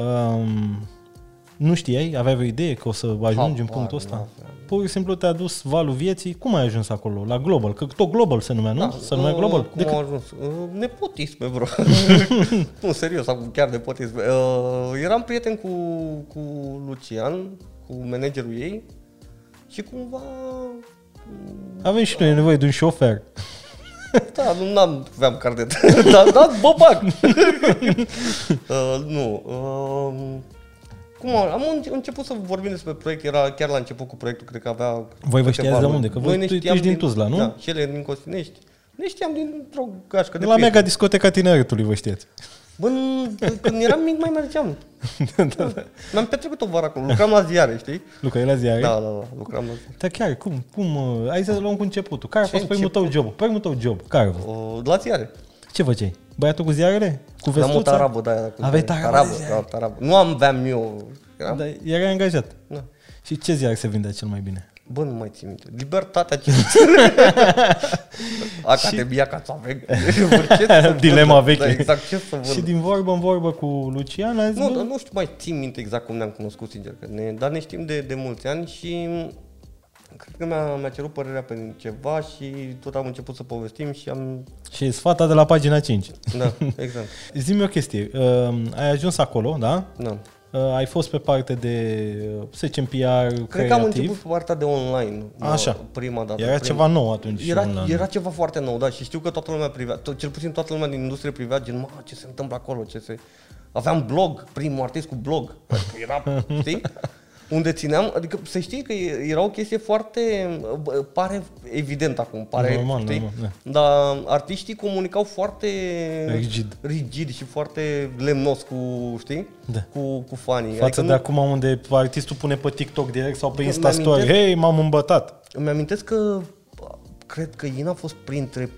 Um, nu știai? Aveai o idee că o să ajungi în Habar punctul ăsta? n-aveam. Pur și simplu te-a dus valul vieții. Cum ai ajuns acolo? La Global? Că tot Global se numea, nu? Da, se numea uh, Global? Cum De au cât? ajuns? Uh, nepotisme, bro. [laughs] nu, serios, acum chiar nepotisme. Uh, eram prieten cu, cu Lucian, cu managerul ei și cumva... Avem și noi nevoie de un șofer. [laughs] Da, nu am aveam carnet. [laughs] da, da, bă, bag. uh, nu. Uh, cum am, am înce- început să vorbim despre proiect, era chiar la început cu proiectul, cred că avea Voi vă câteva știați de luni. unde? Că Noi voi, ne tu, tu știam ești din Tuzla, nu? Da, și ele din Costinești. Ne știam dintr-o gașcă de De la prieteni. mega discoteca tineretului, vă știați. Bă, n- când eram mic mai mergeam. [laughs] Da, Mi-am petrecut o vară acolo. Lucram la ziare, știi? Luca, e la ziare? Da, da, da. Lucram la ziare. Dar chiar, cum, cum, uh, hai să luăm cu începutul. Care a Ce fost primul tău job? Primul tău job, care a fost? O, la ziare. Ce făceai? Băiatul cu ziarele? Cu Am o vestuța? tarabă de aia. cu Aveai ziare. tarabă de tarabă, ziare? da, tarabă. Nu am, aveam eu. Eram, Da, erai angajat. da. Și ce ziar se vindea cel mai bine? Bă, nu mai țin minte. Libertatea ce... [laughs] Academia ca să avem. [laughs] Ce să Dilema văd? veche. Da, exact, ce să văd. Și din vorbă în vorbă cu Lucian a zis, Nu, bă, dar nu știu, mai țin minte exact cum ne-am cunoscut, sincer, că ne, dar ne știm de, de mulți ani și cred că mi-a, mi-a cerut părerea pe ceva și tot am început să povestim și am... și e sfata de la pagina 5. Da, exact. [laughs] Zi-mi o chestie. Uh, ai ajuns acolo, da? Da. Uh, ai fost pe parte de, uh, să zicem, PR Cred creativ. că am început pe partea de online. Așa. Prima dată. Era Prim- ceva nou atunci. Era, online. era ceva foarte nou, da, și știu că toată lumea privea, to- cel puțin toată lumea din industrie privea, gen, mă, ce se întâmplă acolo, ce se... Aveam blog, primul artist cu blog, Adică era, [laughs] știi? Unde țineam, adică să știi că e- era o chestie foarte, bă, pare evident acum, pare, Normal, știi? normal, Dar artiștii comunicau foarte Rigid. rigid și foarte lemnos cu, știi? Da. Cu, cu fanii. Față adică de acum unde artistul pune pe TikTok direct sau pe Îmi Insta Story, amintesc- hei, m-am îmbătat. Îmi amintesc că cred că Ina a fost printre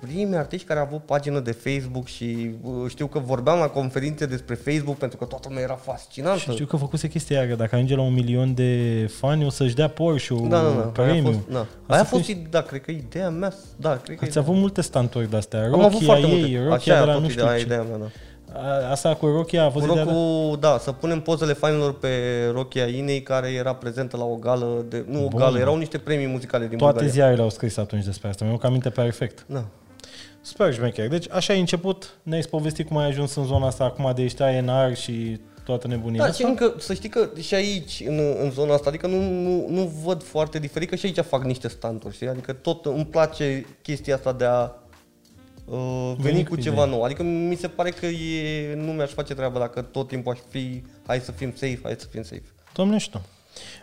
primii artiști care au avut pagină de Facebook și uh, știu că vorbeam la conferințe despre Facebook pentru că toată lumea era fascinantă. Și știu că făcuse chestia aia, că dacă ajunge la un milion de fani, o să-și dea Porsche-ul da, da, da. Aia a premium. fost, da. Asta Aia a fost- fost, da, cred că ideea mea, da, cred că Ați avut multe stanturi de-astea. am avut Rochia foarte ei, multe. Rochia Așa de a la fost nu ideea, știu ce. ideea mea, da. A- Asta cu Rochia a fost Cu ideea de... Roku, da, să punem pozele fanilor pe Rochia Inei care era prezentă la o gală, de, nu o Bun. gală, erau niște premii muzicale din Toate Bulgaria. ziarele au scris atunci despre asta. Mi-au aminte perfect. Da. Super șmecher. Deci așa ai început, ne-ai povestit cum ai ajuns în zona asta acum de ești ANR și toată nebunia Da, și asta. încă, să știi că și aici, în, în zona asta, adică nu, nu, nu văd foarte diferit, că și aici fac niște stanturi, știi? Adică tot îmi place chestia asta de a uh, veni, Veni cu cu ceva idei. nou. Adică mi se pare că e, nu mi-aș face treaba dacă tot timpul aș fi, hai să fim safe, hai să fim safe. Doamne știu.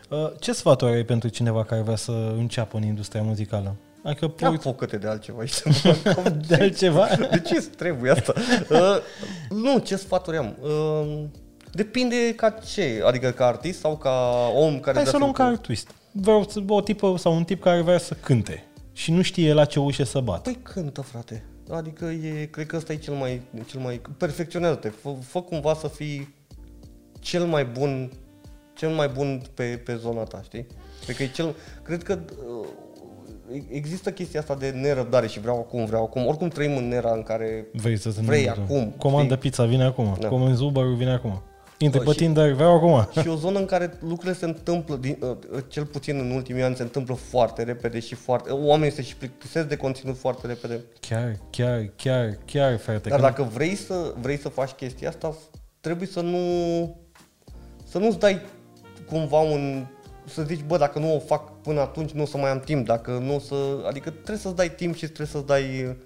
Uh, Ce sfaturi ai pentru cineva care vrea să înceapă în industria muzicală? Adică Am pui focăte de altceva aici. [laughs] de altceva? De ce îți trebuie asta? [laughs] Uh, nu, ce sfaturi am? Uh, depinde ca ce, adică ca artist sau ca om care Hai vrea să luăm cânte. ca twist. Vreau să, o tipă sau un tip care vrea să cânte și nu știe la ce ușe să bată. Păi cântă, frate. Adică e, cred că ăsta e cel mai, cel mai... Perfecționează-te. Fă, fă cumva să fii cel mai bun, cel mai bun pe, pe zona ta, știi? Cred că e cel... Cred că uh, există chestia asta de nerăbdare și vreau acum, vreau acum. Oricum trăim în era în care Vrei să te Vrei numești, acum, Comandă știi? pizza, vine acum. Da. Comanzi Uber, vine acum. Intri Bă, pe și- Tinder, vreau acum. și o zonă în care lucrurile se întâmplă, din, uh, uh, cel puțin în ultimii ani, se întâmplă foarte repede și foarte... Oamenii se și plictisesc de conținut foarte repede. Chiar, chiar, chiar, chiar, frate. Dar că- dacă vrei să, vrei să faci chestia asta, trebuie să nu să nu-ți dai cumva un să zici, bă, dacă nu o fac până atunci, nu o să mai am timp, dacă nu o să... Adică trebuie să-ți dai timp și trebuie să-ți dai...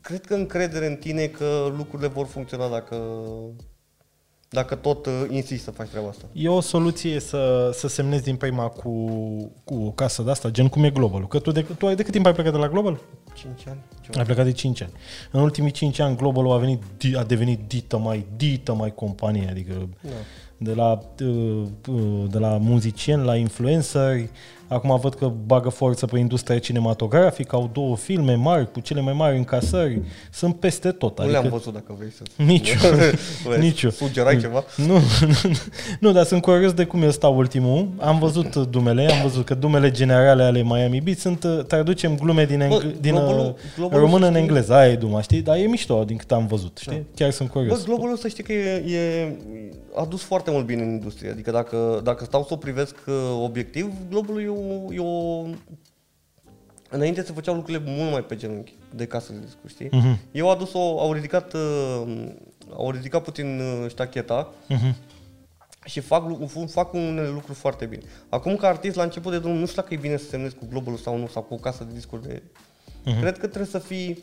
Cred că încredere în tine că lucrurile vor funcționa dacă, dacă tot uh, insisti să faci treaba asta. E o soluție să, să semnezi din prima cu, cu o casă de asta, gen cum e Global. Că tu de, tu ai de cât timp ai plecat de la Global? 5 ani? ceva. A plecat de 5 ani. În ultimii 5 ani Global a, venit, di- a devenit dită mai, dită mai companie, adică Da. De la, uh, uh, de la muzicieni la influenceri. Acum văd că bagă forță pe industria cinematografică, au două filme mari cu cele mai mari încasări. Sunt peste tot. Nu le-am văzut dacă vrei să... Nici [laughs] Vrei [laughs] nici să Sugerai ceva? Nu, nu, dar sunt curios de cum ăsta ultimul. Am văzut dumele, am văzut că dumele generale ale Miami Beat sunt, uh, traducem glume din, Bă, engl- din globalul- uh, globalul română în știi- engleză. Aia e duma, știi? Dar e mișto din cât am văzut, știi? Da. Chiar sunt curios. Bă, globalul să știi că e, e, a dus foarte mult bine în industrie. Adică dacă, dacă stau să o privesc uh, obiectiv, globalul e o, e o... Înainte se făceau lucrurile mult mai pe genunchi de casă de discuri, știi? Mhm. Eu au adus-o, au ridicat, uh, au ridicat puțin uh, ștacheta Mhm. și fac, lu- fac unele lucruri foarte bine. Acum ca artist, la început de drum, nu știu dacă e bine să semnezi cu globalul sau nu, sau cu o casă de discuri de... Mhm. Cred că trebuie să fii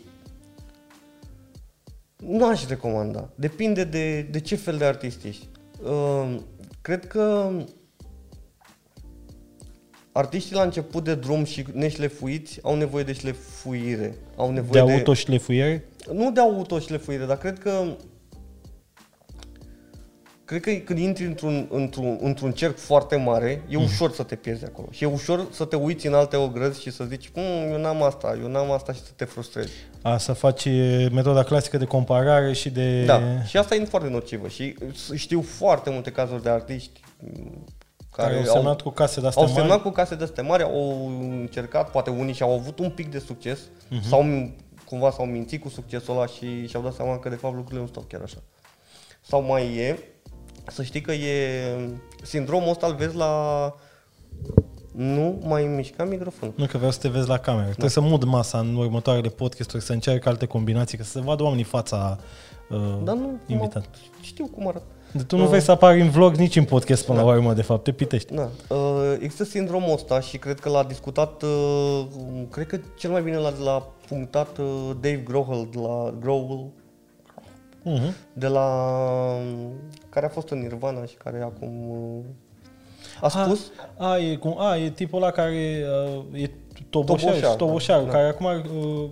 nu aș recomanda. Depinde de, de ce fel de artist ești. Uh, cred că artiștii la început de drum și neșlefuiți au nevoie de șlefuire. Au De nevoie de, autoșlefuiere? Nu de autoșlefuire, dar cred că Cred că când intri într-un, într-un, într-un cerc foarte mare, e ușor să te pierzi acolo. Și e ușor să te uiți în alte ogrăzi și să zici, "Mm, eu n-am asta, eu n-am asta și să te frustrezi. A, să faci e, metoda clasică de comparare și de... Da, și asta e foarte nocivă și știu foarte multe cazuri de artiști mm, care, care au semnat cu case de astea au semnat mari. cu case de astea mari, au încercat, poate unii și-au avut un pic de succes Mhm. sau cumva s-au mințit cu succesul ăla și și-au dat seama că de fapt lucrurile nu stau chiar așa. Sau mai e, să știi că e sindromul ăsta îl vezi la nu mai mișca microfonul. Nu că vreau să te vezi la cameră. Trebuie să mut masa în următoarele podcasturi, să încerc alte combinații, ca să se vadă oamenii fața uh, Dar nu, invitat. mă- știu cum arată. De tu nu vrei să apari în vlog nici în podcast până la urmă, de fapt, te pitești. Da. Uh, există sindromul ăsta și cred că l-a discutat, uh, cred că cel mai bine l-a, l-a punctat uh, Dave Grohl de la Grohl, Uh-huh. de la care a fost în Nirvana și care acum uh, a spus A, e, cum, a, e tipul ăla care uh, e toboșar, Toboșar, toboșarul, da. care acum uh,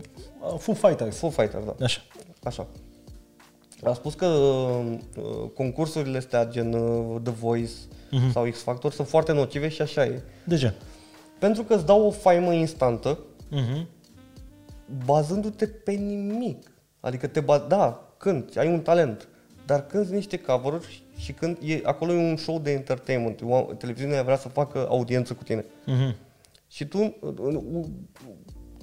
Foo Fighters. Foo Fighters, da. Așa. Așa. A spus că uh, concursurile astea gen uh, The Voice Mhm. sau X Factor sunt foarte nocive și așa e. De ce? Pentru că îți dau o faimă instantă Uh-huh. bazându-te pe nimic. Adică te ba- da, cânti, ai un talent, dar cânti niște cover și când e, acolo e un show de entertainment. O- Televiziunea vrea să facă audiență cu tine. Uh-huh. Și tu uh, uh,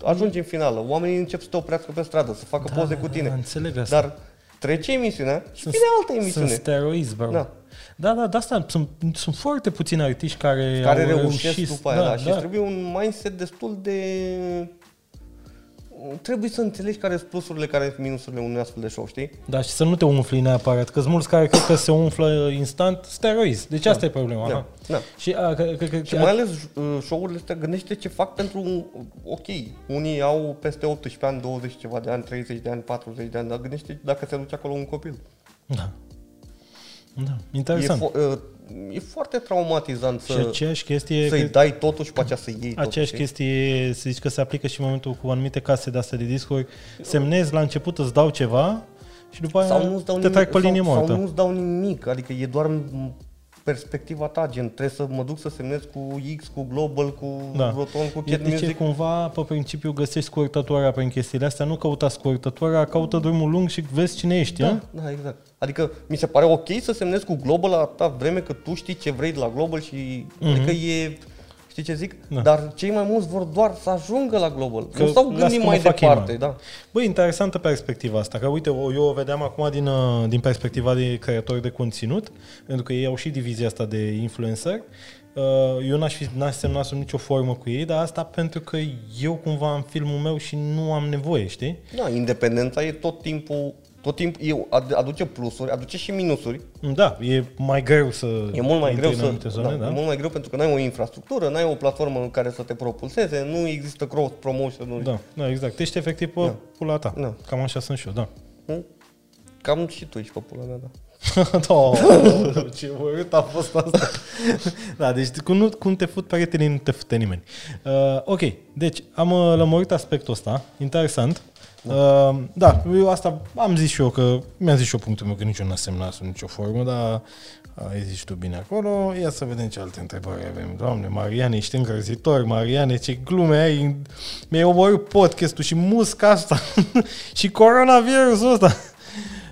ajungi în finală, oamenii încep să te oprească pe stradă, să facă poze cu tine. Da, înțeleg asta. Dar trece emisiunea și vine altă emisiune. Sunt steroizi, bro. Da. Da, da, de asta sunt, sunt foarte puțini artiști care, care au reușesc reușit. după aia, da, și îți trebuie un mindset destul de... Trebuie să înțelegi care sunt plusurile, care sunt minusurile unui astfel de show, știi? Da, și să nu te umfli neapărat, că sunt mulți care cred că se umflă instant steroizi. Deci asta e problema. Da, aha. da. Și, a, că, că, că, Și mai ales uh, show-urile astea, gândește ce fac pentru un... Ok, unii au peste 18 ani, 20 și ceva de ani, 30 de ani, 40 de ani, dar gândește dacă se duce acolo un copil. Da. Da, E, interesant. fo- uh, e foarte traumatizant și să, aceeași chestie, să-i că, dai totul și pe aceea să iei totul. aceeași știi? chestie, să zici că se aplică și în momentul cu anumite case de astea de discuri, semnezi la început, îți dau ceva și după aia sau nu-ți dau te nimic, trag pe linie sau, sau moartă. nu-ți dau nimic, adică e doar în perspectiva ta, gen trebuie să mă duc să semnez cu X, cu Global, cu Da. Roton, cu E, Cat deci e Music. cumva, pe principiu, găsești scurtătoarea prin chestiile astea, nu căuta scurtătoarea, caută drumul lung și vezi cine ești, Da, da. da, exact. Adică mi se pare ok să semnezi cu Global atâta vreme că tu știi ce vrei de la Global și Mhm. adică e știi ce zic? Da. Dar cei mai mulți vor doar să ajungă la Global. Că nu stau lasă gândit cum mai o fac ei, departe, mă. da. Băi, interesantă perspectiva asta, că uite, o- eu o vedeam acum din, uh, din perspectiva de creatori de conținut, pentru că ei au și divizia asta de influencer. Uh, Eu n-aș, fi, n-aș semna sub nicio formă cu ei, dar asta pentru că eu cumva am filmul meu și nu am nevoie, știi? Da, independența e tot timpul tot timpul eu ad- aduce plusuri, aduce și minusuri. Da, e mai greu să E mult mai intri greu în să anumite zone, da, da? E mult mai greu pentru că n-ai o infrastructură, n-ai o platformă în care să te propulseze, nu există cross promotion Da, da, exact. Ești efectiv pe Da. pula ta. Da. Cam așa sunt și eu, da. Cam și tu ești pe pula mea, da. [laughs] oh, ce urât a fost asta. [laughs] da, deci cum, nu, cum te fut prietenii, nu te fute nimeni. Uh, ok, deci am uh, lămurit aspectul ăsta, interesant. Uh, da, eu asta am zis și eu că, mi-am zis și eu punctul meu că nici eu n-a semnat sub nicio formă, dar ai zis tu bine acolo. Ia să vedem ce alte întrebări avem. Doamne, Mariane, ești îngrăzitor. Mariane, ce glume ai. Mi-ai omorât podcastul și musca asta [laughs] și coronavirusul ăsta.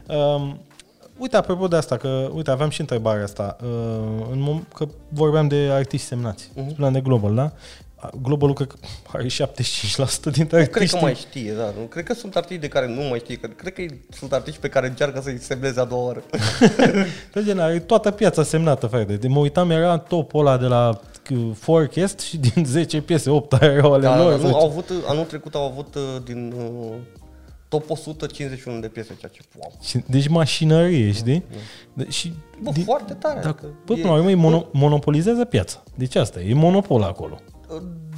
Um, uite, apropo de asta, că, uite, aveam și întrebarea asta, uh, în mom- că vorbeam de artiști semnați, uh-huh. spuneam de Global, da? Globalul cred că are 75% dintre Nu cred artiști. că mai știe, da. Nu cred că sunt artiști de care nu mai știe. Că cred că sunt artiști pe care încearcă să-i semneze a doua oară. [laughs] Pe gen, are toată piața semnată, frate. De mă uitam, era topul ăla de la uh, Forecast și din [laughs] 10 piese, 8 erau ale Da, lor. nu, 10. au avut, anul trecut au avut uh, din uh, top 151 de piese, ceea ce, wow. Și- Deci mașinărie, știi? De, și Bă, din- foarte tare. Dar, adică bă, e- până la urmă, îi mono, monopolizează piața. Deci asta e, e monopol acolo.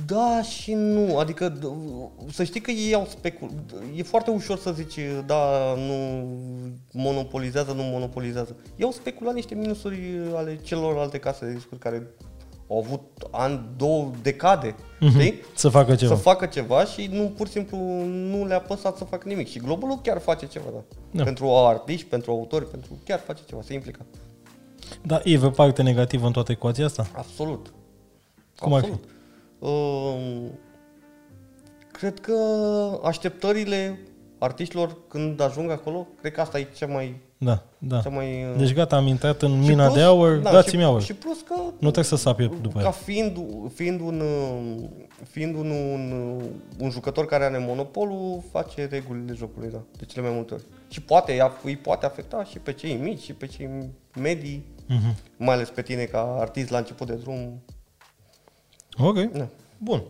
Da și nu, adică d- să știi că ei au specul... E foarte ușor să zici, da, nu monopolizează, nu monopolizează. Ei au speculat niște minusuri ale celorlalte case de discuri care au avut ani, două decade, știi? Să facă ceva. Să facă ceva și nu, pur și simplu nu le-a păsat să facă nimic. Și Globalul chiar face ceva, da. Da. Pentru artiști, pentru autori, pentru chiar face ceva, se implică. Dar e vreo parte negativă în toată ecuația asta? Absolut. Cum ar fi? Absolut. Uh, cred că așteptările artiștilor când ajung acolo, cred că asta e cea mai... Da, da. Cea mai uh, Deci gata, am intrat în și mina plus- de aur, da, dați-mi și, aur. Și plus că... Nu trebuie să sap eu după ca ea. fiind, fiind, un, uh, fiind un, un, un jucător care are monopolul, face regulile jocului, da, de cele mai multe ori. Și poate, îi poate afecta și pe cei mici și pe cei medii, Mhm. mai ales pe tine ca artist la început de drum. Ok, Da. bun.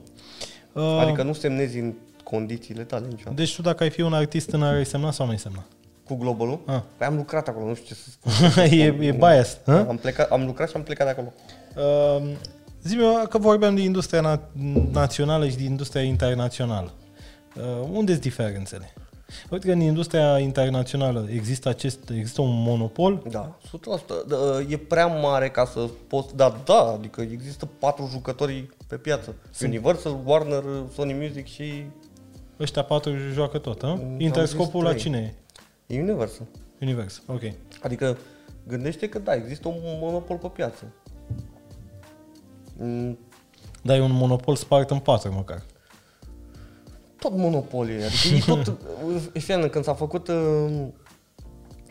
Uh, Adică nu semnezi în condițiile tale niciodată. Deci tu dacă ai fi un artist în ai semna sau nu ai semna? Cu Globalul? Ah. Păi am lucrat acolo, nu știu ce să spun. [laughs] e, e biased, hă? Am, plecat, am lucrat și am plecat de acolo. Uh, zi că vorbeam de industria na- națională și de industria internațională. Uh, unde sunt diferențele? Uite că în industria internațională există acest, există un monopol. Da, 100%. Da, E prea mare ca să poți... Da, da, adică există patru jucători pe piață. Universal, Warner, Sony Music și Ăștia patru joacă tot, hă? am Interscopul zis la trei. cine e? Universal. Univers, ok. Adică gândește că da, există un monopol pe piață. Mm, Dar e un monopol spart în patru măcar. Tot monopolie, adică [laughs] e tot, Fiană, când s-a făcut, uh,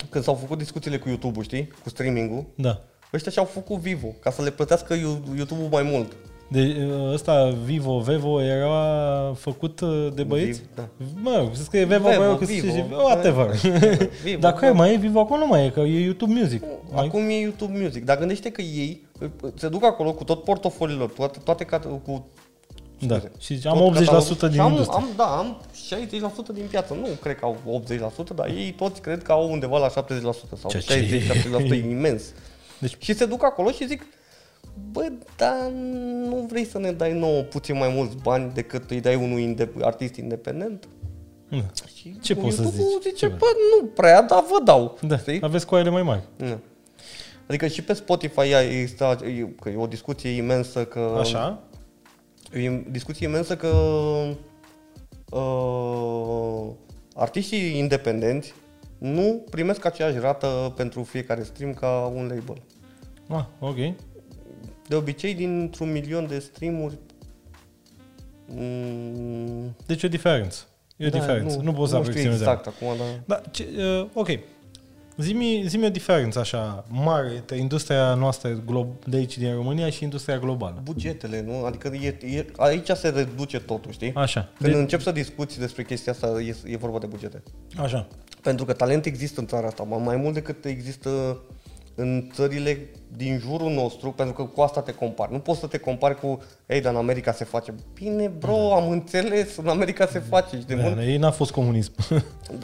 când s-au făcut discuțiile cu YouTube-ul, știi, cu streaming-ul, Da. ăștia și-au făcut Vivo, ca să le plătească You- YouTube-ul mai mult. De, ăsta, Vivo, Vevo, era făcut uh, de băieți? Vivo, da. Mă, se scrie Vevo, Vevo, Vevo, că Vivo. se zice, whatever. [laughs] Vivo, Dar da. care mai e Vivo? Acum nu mai e, că e YouTube Music. Mai- Acum e YouTube Music, dar gândește că ei se duc acolo cu tot portofoliul lor, toate, toate cat- cu Da. scuze, Și tot am 80% catalogul. din Și am, industrie. am, da, am 60% din piață. Nu cred că au 80%, dar ei toți cred că au undeva la 70% sau Ceea ce 60-70% e imens. [laughs] Deci- Și se duc acolo și zic, bă, dar nu vrei să ne dai nouă puțin mai mulți bani decât îi dai unui inde- artist independent? Da. Și Ce poți să YouTube-ul zici? zice, Ce bă, nu prea, dar vă dau. Da, Știi? aveți coaile mai mari. Da. Adică și pe Spotify există e- că e o discuție imensă că... Așa? E o discuție imensă că uh, artiștii independenți nu primesc aceeași rată pentru fiecare stream ca un label. Ah, ok. De obicei, dintr-un milion de streamuri... mm, Deci e o diferență. E o da, diferență. Nu, poți să nu știu aproximezi. exact acum, dar... Da, ce, uh, ok. Zi-mi, zi-mi o diferență așa mare între industria noastră glob- de aici din România și industria globală. Bugetele, nu? Adică e, e, aici se reduce totul, știi? Așa. Când De, încep să discuți despre chestia asta, e, e vorba de bugete. așa. Pentru că talent există în țara asta, mai mai mult decât există în țările din jurul nostru, pentru că cu asta te compari. Nu poți să te compari cu, ei, dar în America se face. Bine, bro, am înțeles, în America se face. Și, de Da, mult... ei n-a fost comunism.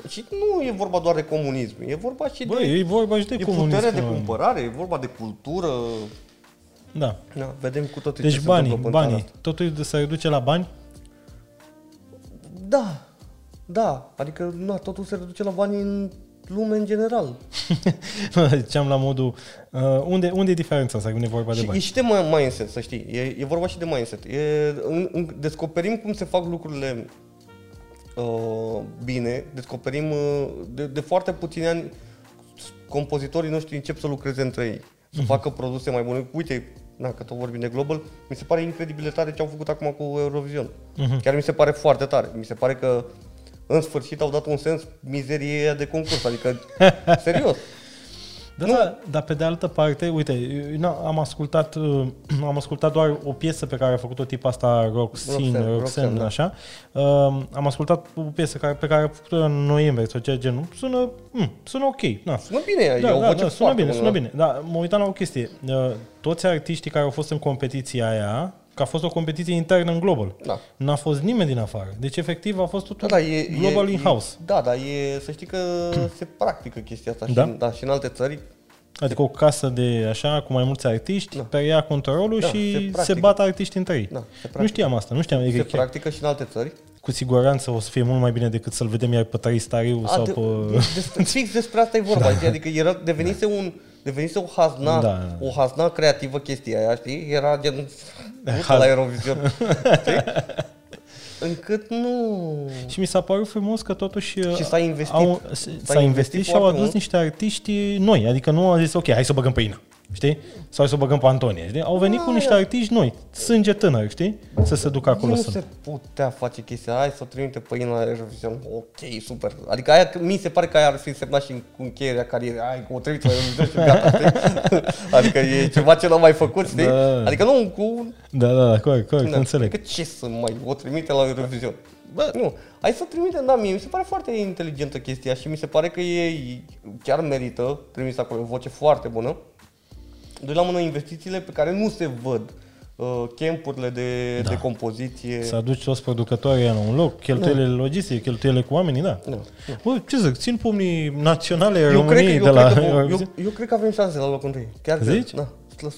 și nu e vorba doar de comunism, e vorba și Băi, de, e vorba și de e comunism. putere de mă. cumpărare, e vorba de cultură. Da. Da, vedem cu toții Deci ce se banii, întâmplă în țara banii. Totul se reduce la bani? Da, da, adică na, totul se reduce la bani în lume în general. [laughs] Ziceam la modul, uh, unde, unde e diferența asta când e vorba de Și e bani? și de mi- mindset, să știi. E, e vorba și de mindset. E, în, în, descoperim cum se fac lucrurile uh, bine, descoperim uh, de, de foarte puțini ani compozitorii noștri încep să lucreze între ei, să facă produse mai bune. Uite, na, că tot vorbim de Global, mi se pare incredibil de tare ce au făcut acum cu Eurovision. Chiar mi se pare foarte tare. Mi se pare că în sfârșit au dat un sens mizeriei aia de concurs. Adică, [laughs] serios. Da, da, dar pe de altă parte, uite, eu n- am ascultat, uh, am ascultat doar o piesă pe care a făcut-o tipa asta Roxin, Roxanne, Roxanne, Roxanne, da. așa. Uh, am ascultat o piesă care, pe care a făcut-o în noiembrie sau ceva genul. Sună, mm, sună ok. Na. Sună bine, da, e o da, voce da, sună foarte bine, bună. sună bine. Da, mă uitam la o chestie. Uh, toți artiștii care au fost în competiția aia, că a fost o competiție internă în Global. Da. N-a fost nimeni din afară. Deci, efectiv, a fost totul Da, da, e, Global e, in-house. E, da, da, e, să știi că [clears throat] se practică chestia asta Da? și, în, da, și în alte țări. Adică o casă de așa, cu mai mulți artiști, Da. preia controlul Da, și se se, practică. bat artiști între ei. Da, se nu practică. știam asta, nu știam. Adică Se chiar, practică și în alte țări. cu siguranță o să fie mult mai bine decât să-l vedem iar pe Tării Stariu sau de, pe... despre, fix despre asta e vorba. [laughs] Da. Adică era, devenise, un, devenise o hazna, Da. o hazna creativă chestia aia, știi? Era gen... Uite Haz- la Eurovision. [laughs] știi? Încât nu... Și mi s-a părut frumos că totuși Și s-a investit. Au, S-a s-a investit, investit și au foarte adus mult. niște artiști noi. Adică nu au zis, ok, hai să o băgăm pe Ina. Știi? Sau hai să o băgăm pe Antonie. Știi? Au venit Da, cu niște ia. artiști noi, sânge tânăr, știi? Să se ducă acolo nu să... se putea face chestia aia, hai să o trimite pe Ina la Eurovision. Ok, super. Adică aia, mi se pare că aia ar fi semnat și cu încheierea carierei. Hai, că o trimite la Eurovision și gata, știi? [laughs] Adică e ceva ce n-am mai făcut, știi? Da. Adică nu cu... Da, da, da, corect, corect, Da, înțeleg. Adică ce să mai o trimite la Eurovision? Bă, nu, hai să trimite, da, mie mi se pare foarte inteligentă chestia și mi se pare că e chiar merită trimis acolo, o voce foarte bună. De la mână investițiile pe care nu se văd, uh, campurile de, Da. de compoziție. Să aduci toți producătorii la un loc, cheltuielile logistice, cheltuielile cu oamenii, da. Da. Bă, ce zic, țin pumnii naționale Eu cred, că, României eu, de la cred că, eu, Eurovision. eu cred că avem șanse la locul întâi. Chiar cred. Zici? Da, 100%.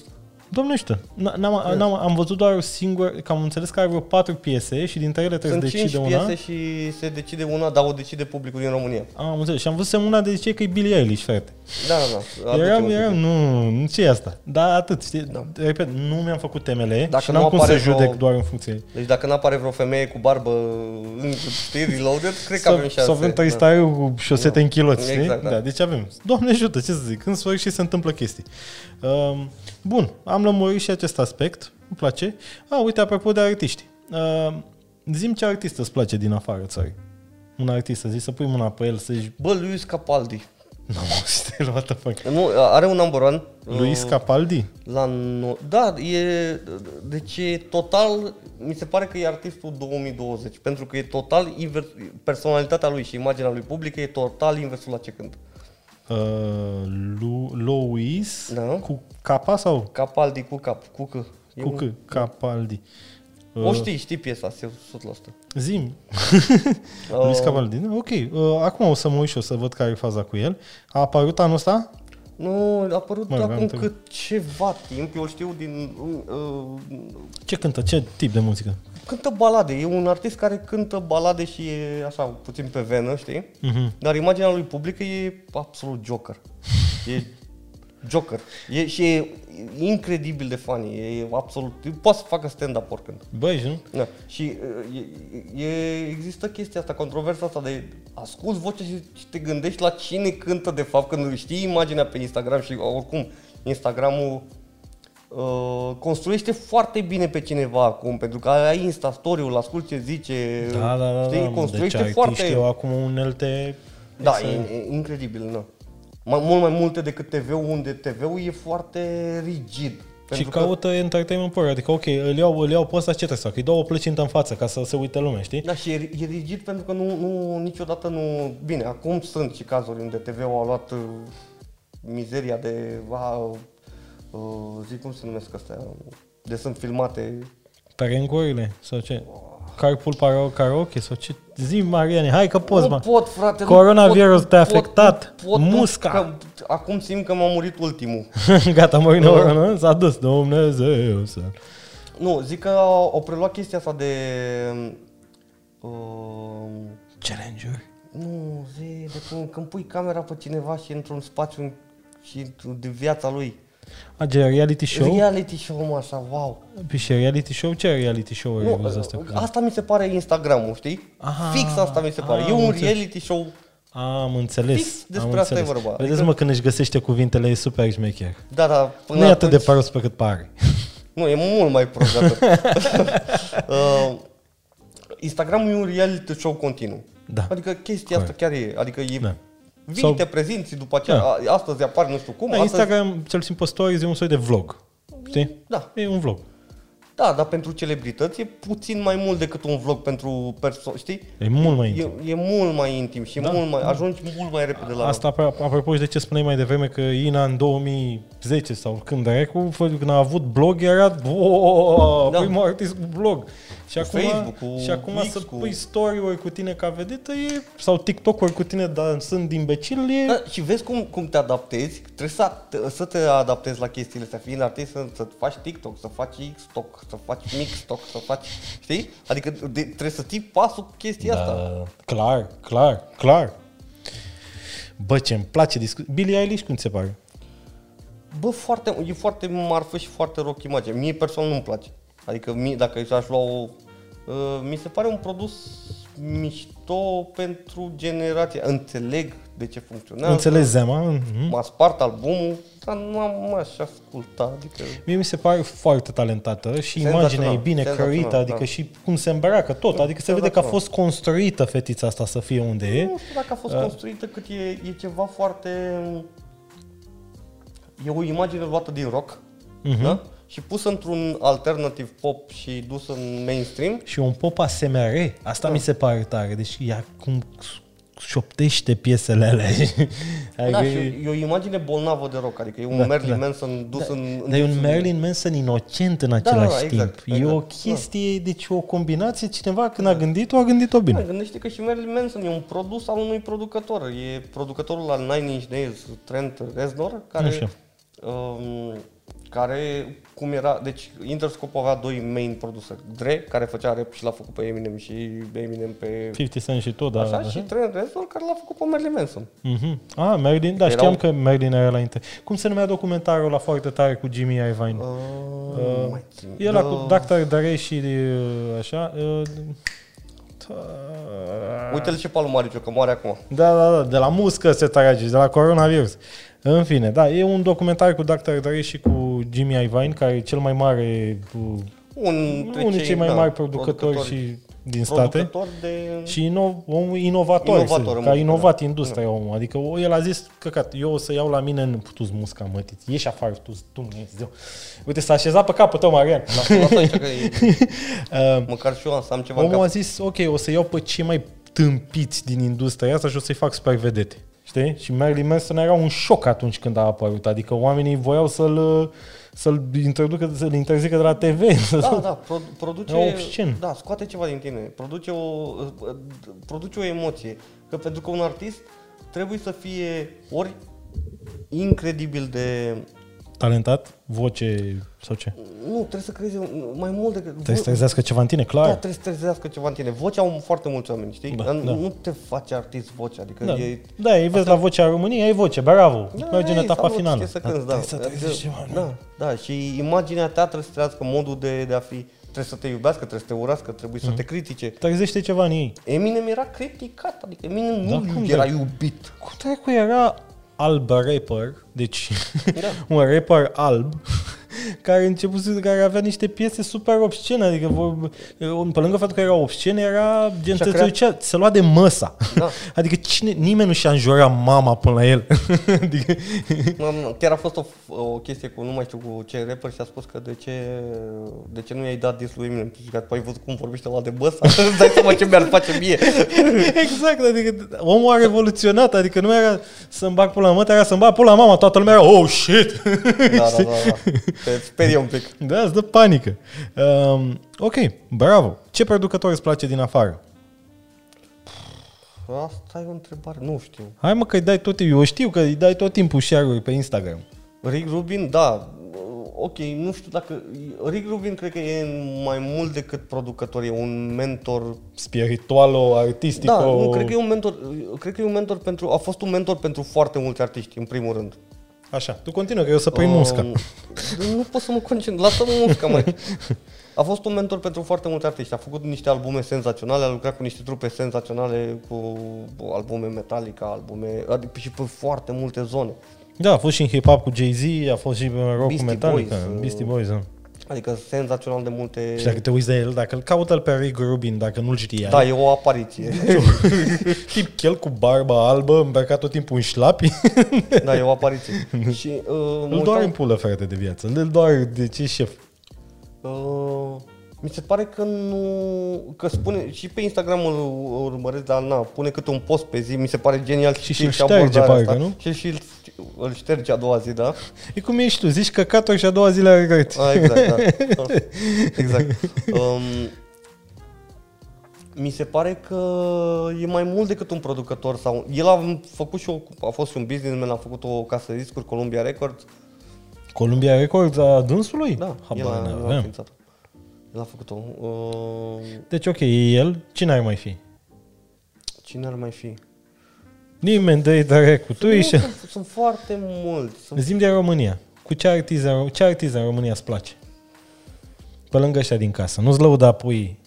Domnește, n- n-am, n-am, am văzut doar singur, că am înțeles că are vreo patru piese și dintre ele trebuie Sunt să 5 decide una. piese și se decide una, dar o decide publicul din România. Am înțeles. Și am văzut semnul de zice că e Billie Eilish, frate. Da, da, da. aduce Eram, un pic. eram, nu, nu ce e asta. Da, atât, știi? Da. Repet, nu mi-am făcut temele Dacă și nu n-am cum să apare judec vreo- doar în funcție. Deci dacă n-apare vreo femeie cu barbă în știi, reloaded, cred că Să, avem șanse. să avem tăistariu cu șosete în chiloți, știi? Exact, da. da. Deci avem. Doamne ajută, ce să zic, în sfârșit se întâmplă chestii. Um, bun, am lămurit și acest aspect, îmi place. A, uite, apropo de artiști. Uh, zim ce artist îți place din afară țării. Un artist, să zici, să pui mâna pe el, să zici, Bă, Luis Capaldi. Nu, [laughs] stai, what the fuck. Nu, are un number one. Luis Uh, Capaldi? La no... Da, e, deci e total, mi se pare că e artistul 2020, pentru că e total invers, personalitatea lui și imaginea lui publică e total inversul la ce cântă. Uh, Lu, Louis Da. cu capa sau Capaldi cu cap, cu C. E cu un- C? Capaldi. O știi, știi piesa, 100%. Zim. [laughs] Uh, Luis Capaldi. Da, Ok. Uh, acum o să mă uit și o să văd care e faza cu el. A apărut anul ăsta? Nu, a apărut Mă, am acum întâlnit. cât ceva timp, eu îl știu din... Uh, Ce cântă? Ce tip de muzică? cântă balade, e un artist care cântă balade și e așa, puțin pe venă, știi? Mhm. Dar imaginea lui publică e absolut Joker. E Joker. E, și e incredibil de funny. E absolut... Poate să facă stand-up oricând. Băi, nu? Da. Și e, e, există chestia asta, controversa asta de asculti vocea și, și te gândești la cine cântă de fapt când știi imaginea pe Instagram și oricum Instagramul uh, construiește foarte bine pe cineva acum, pentru că ai Insta story-ul, ascult ce zice, Da, da, da. știi, da. construiește deci foarte... artiștii au acum unelte... Da, Excellent. e, e incredibil, nu. Mai, mult mai multe decât TV-ul, unde TV-ul e foarte rigid. Și Pentru că, caută entertainment pur, adică ok, îl iau, îl iau pe ăsta ce trebuie să fac? Îi dau o plăcintă în față ca să se uite lumea, știi? da, și e, e rigid pentru că nu, nu, niciodată nu... Bine, acum sunt și cazuri unde TV-ul a luat uh, mizeria de... A, uh, zic cum se numesc astea, de sunt filmate Perengurile sau ce? Carpool para- karaoke sau ce? Zi, Mariane, hai că poți, nu mă. pot, frate. nu Coronavirus pot, te-a nu pot, afectat. nu pot, nu, Musca. Că, acum simt că m-a murit ultimul. [laughs] Gata, mă, Uh. nu, s-a dus, Dumnezeu să... Nu, zic că au, au preluat chestia asta de... Uh, Challenger. Nu, zi, de când, când pui camera pe cineva și într-un spațiu și de viața lui. A, de reality show? Reality show, mă, așa, wow. Păi și reality show? Ce reality show ai Nu, văzut asta? asta mi se pare Instagramul, știi? Aha, Fix asta mi se pare. ah, e am un înțeles. reality show. Am înțeles. Fix despre am asta e înțeles. vorba. Vedeți, Adică- mă, când își găsește cuvintele, e super șmecher. Da, da, până Nu e atât de atunci- paros pe cât pare. [laughs] Nu, e mult mai prost de atât. [laughs] [laughs] uh, Instagramul e un reality show continuu. Da. Adică chestia asta chiar e. Adică e... Da. Vii, Sau- te prezinți, după aceea, Da. a, astăzi apar nu știu cum, Da, astăzi... Instagram, cel puțin pe stories, e un soi de vlog. Știi? Da. E un vlog. Da, dar pentru celebrități e puțin mai mult decât un vlog pentru persoane, știi? E mult mai intim. E, e mult mai intim și Da. mult mai, ajungi mult mai repede la Asta apro- apropo și de ce spuneai mai devreme că Ina în 2010 sau când dracu, fă- când a avut blog era o, Da. primul artist cu blog. Și acum, Facebook, cu și acum X, să cu- pui story-uri cu tine ca vedetă e, sau TikTok-uri cu tine dansând imbecil e... Da, și vezi cum, cum te adaptezi, trebuie să, să te adaptezi la chestiile astea, fiind artist, să, să faci TikTok, să faci X-Tok, să faci Mix-Tok, să faci, știi? Adică de, trebuie să ții pasul cu chestia asta. Da, clar, clar, clar. Bă, ce-mi place discu- Billie Eilish, cum ți se pare? Bă, foarte, e foarte marfă și foarte rock imagine. Mie personal nu-mi place. Adică mie, dacă aș lua o... Uh, mi se pare un produs mișto pentru generație. Înțeleg de ce funcționează. Înțelegi Zema? Mhm. M-a spart albumul, dar nu am aș asculta. Adică... Mie mi se pare foarte talentată și Senzațional, imaginea e bine senzațional, crăită, adică da. și cum se îmbracă tot, adică se vede că a Senzațional. fost construită fetița asta să fie unde e. Nu știu dacă a fost construită, cât e, e ceva foarte... E o imagine luată din rock, Mhm. da? Și pusă într-un alternative pop și dus în mainstream. Și un pop ASMR, asta Da. mi se pare tare, deci ea cum șoptește piesele alea. [laughs] Da, Adică și e- e o imagine bolnavă de rock, adică e un Da, Marilyn da. Manson dus în... în Dar e un dus în- Marilyn Manson inocent în același da, timp. exact, E exact, o da. chestie, deci o combinație, cineva când a gândit-o, a gândit-o Da, bine. gândește că și Marilyn Manson e un produs al unui producător. E producătorul al Nine Inch Nails, Trent Reznor, care, Așa. um, care cum era, deci Interscope avea doi main produseri. Dre, care făcea rap și l-a făcut pe Eminem și Eminem pe... 50 Cent și tot, da. așa, așa. și Trent Reznor care l-a făcut pe Marilyn Manson. Mhm. Ah, Marilyn, da, Erau- știam că Marilyn era la inter. Cum se numea documentarul la foarte tare cu Jimmy Iovine? Uh, Uh, nu mai țin. E la Da. cu Dr. Dre și uh, așa. Uh, Uite-l și pe al Maricio, că moare acum. Da, da, da, de la muscă se trage, de la coronavirus. În fine, da, e un documentar cu Dr. Dre și cu Jimmy Iovine, care e cel mai mare, uh, Un dintre unul dintre cei mai da, mari producători și din state. producători de... Și ino, omul inovator, Inovator inovator în că a muzică, inovat da. industria omul. Adică o- el a zis, căcat, eu o să iau la mine în tu musca mătiți, ieși afară, tu Dumnezeu. Uite, s-a așezat pe capul tău, Marian. Lasă, lasă aici că e, [laughs] Uh, măcar și eu am să am ceva în omul a cap. zis, ok, o să iau pe cei mai tâmpiți din industria asta și o să-i fac super vedete. Știi? Și Marilyn Manson era un șoc atunci când a apărut. Adică oamenii voiau să-l, să-l introducă, să-l interzică de la TV. Da, da, pro- produce... Era obscen. Da, scoate ceva din tine. Produce o, produce o emoție. Că pentru că un artist trebuie să fie ori incredibil de... Talentat, voce sau ce? Nu, trebuie să creeze mai mult decât... Trebuie să trezească ceva în tine, Da, clar. trebuie să trezească ceva în tine. Vocea au foarte mulți oameni, știi? Da, Dar da. Nu te face artist vocea, adică Da, e... da ei vezi la vocea României, ai voce, bravo, merge în ei, etapa salut, finală. știi Să Dar cânti, da. trebuie să trezești ceva, nu? da, da, și imaginea ta trebuie să trească modul de, de a fi... Trebuie să te iubească, trebuie să te urască, trebuie Mhm. să te critique. Trezește ceva în ei. Eminem era criticat, adică Eminem Da, nu cum era de- iubit. Cum dracu era alb rapper, deci Da. [laughs] un rapper alb, care început, care avea niște piese super obscene, adică vor, pe lângă faptul că era obscene, era gen, Și-a se, creat- ducea, se lua de măsa. Da. [laughs] Adică cine, nimeni nu și-a înjurat mama până la el. [laughs] adică, Nu, nu, Chiar a fost o, o chestie cu, nu mai știu cu ce rapper și a spus că de ce, de ce nu i-ai dat dis lui Eminem. Și că păi ai văzut cum vorbește la de băsa? [laughs] Îți dai seama ce mi-ar face mie. exact, adică omul a revoluționat, adică nu era să-mi bag pula la mătă, era să-mi bag pula la mama, toată lumea era, oh shit! Da, da, da, da. Te sperie un pic. Da, îți dă panică. Um, ok, bravo. Ce producător îți place din afară? Asta e o întrebare, nu știu. Hai mă că îi dai tot timpul. Eu știu că îi dai tot timpul share pe Instagram. Rick Rubin, da. ok, nu știu dacă... Rick Rubin cred că e mai mult decât producător, e un mentor... Spiritualo, artistico... Da, nu, cred că e un mentor, cred că e un mentor pentru... A fost un mentor pentru foarte mulți artiști, în primul rând. Așa, tu continuă, că eu să pui uh, musca. Nu pot să mă concentrez, lasă-mă musca, mai. A fost un mentor pentru foarte mulți artiști. A făcut niște albume senzaționale, a lucrat cu niște trupe senzaționale, cu albume Metallica, albume, adică și pe foarte multe zone. Da, a fost și în hip-hop cu Jay-Z, a fost și în rock cu Metallica, Boys, uh, Beastie Boys, da. Adică senzațional de multe... Și dacă te uiți de el, dacă îl caută pe Rick Rubin, dacă nu-l știai. Da, e o apariție. [laughs] Tip chel cu barba albă, îmbrăcat tot timpul în șlapi. da, e o apariție. [laughs] și, uh, îl doar în pulă, frate, de viață. Îl doar de ce șef. Uh, mi se pare că nu... Că spune... Și pe Instagram îl urmăresc, dar na, pune câte un post pe zi. Mi se pare genial. Și și șterge, parcă, nu? Și și îl șterge a doua zi, da? E cum ești tu, zici căcatul și a doua zi le regret. Ah, exact, da. [laughs] exact. Um, mi se pare că e mai mult decât un producător sau el a făcut și o, a fost și un businessman, a făcut o casă de discuri, Columbia Records. Columbia Records a dânsului? Da, Habar el a, el a El a făcut-o. Uh... Deci ok, e el. Cine ar mai fi? Cine ar mai fi? Nimeni de de cu tu sunt, sunt, sunt foarte mulți. Sunt... Zim de România. Cu ce artiză, ce artiză în România îți place? Pe lângă ăștia din casă. Nu-ți lăuda pui...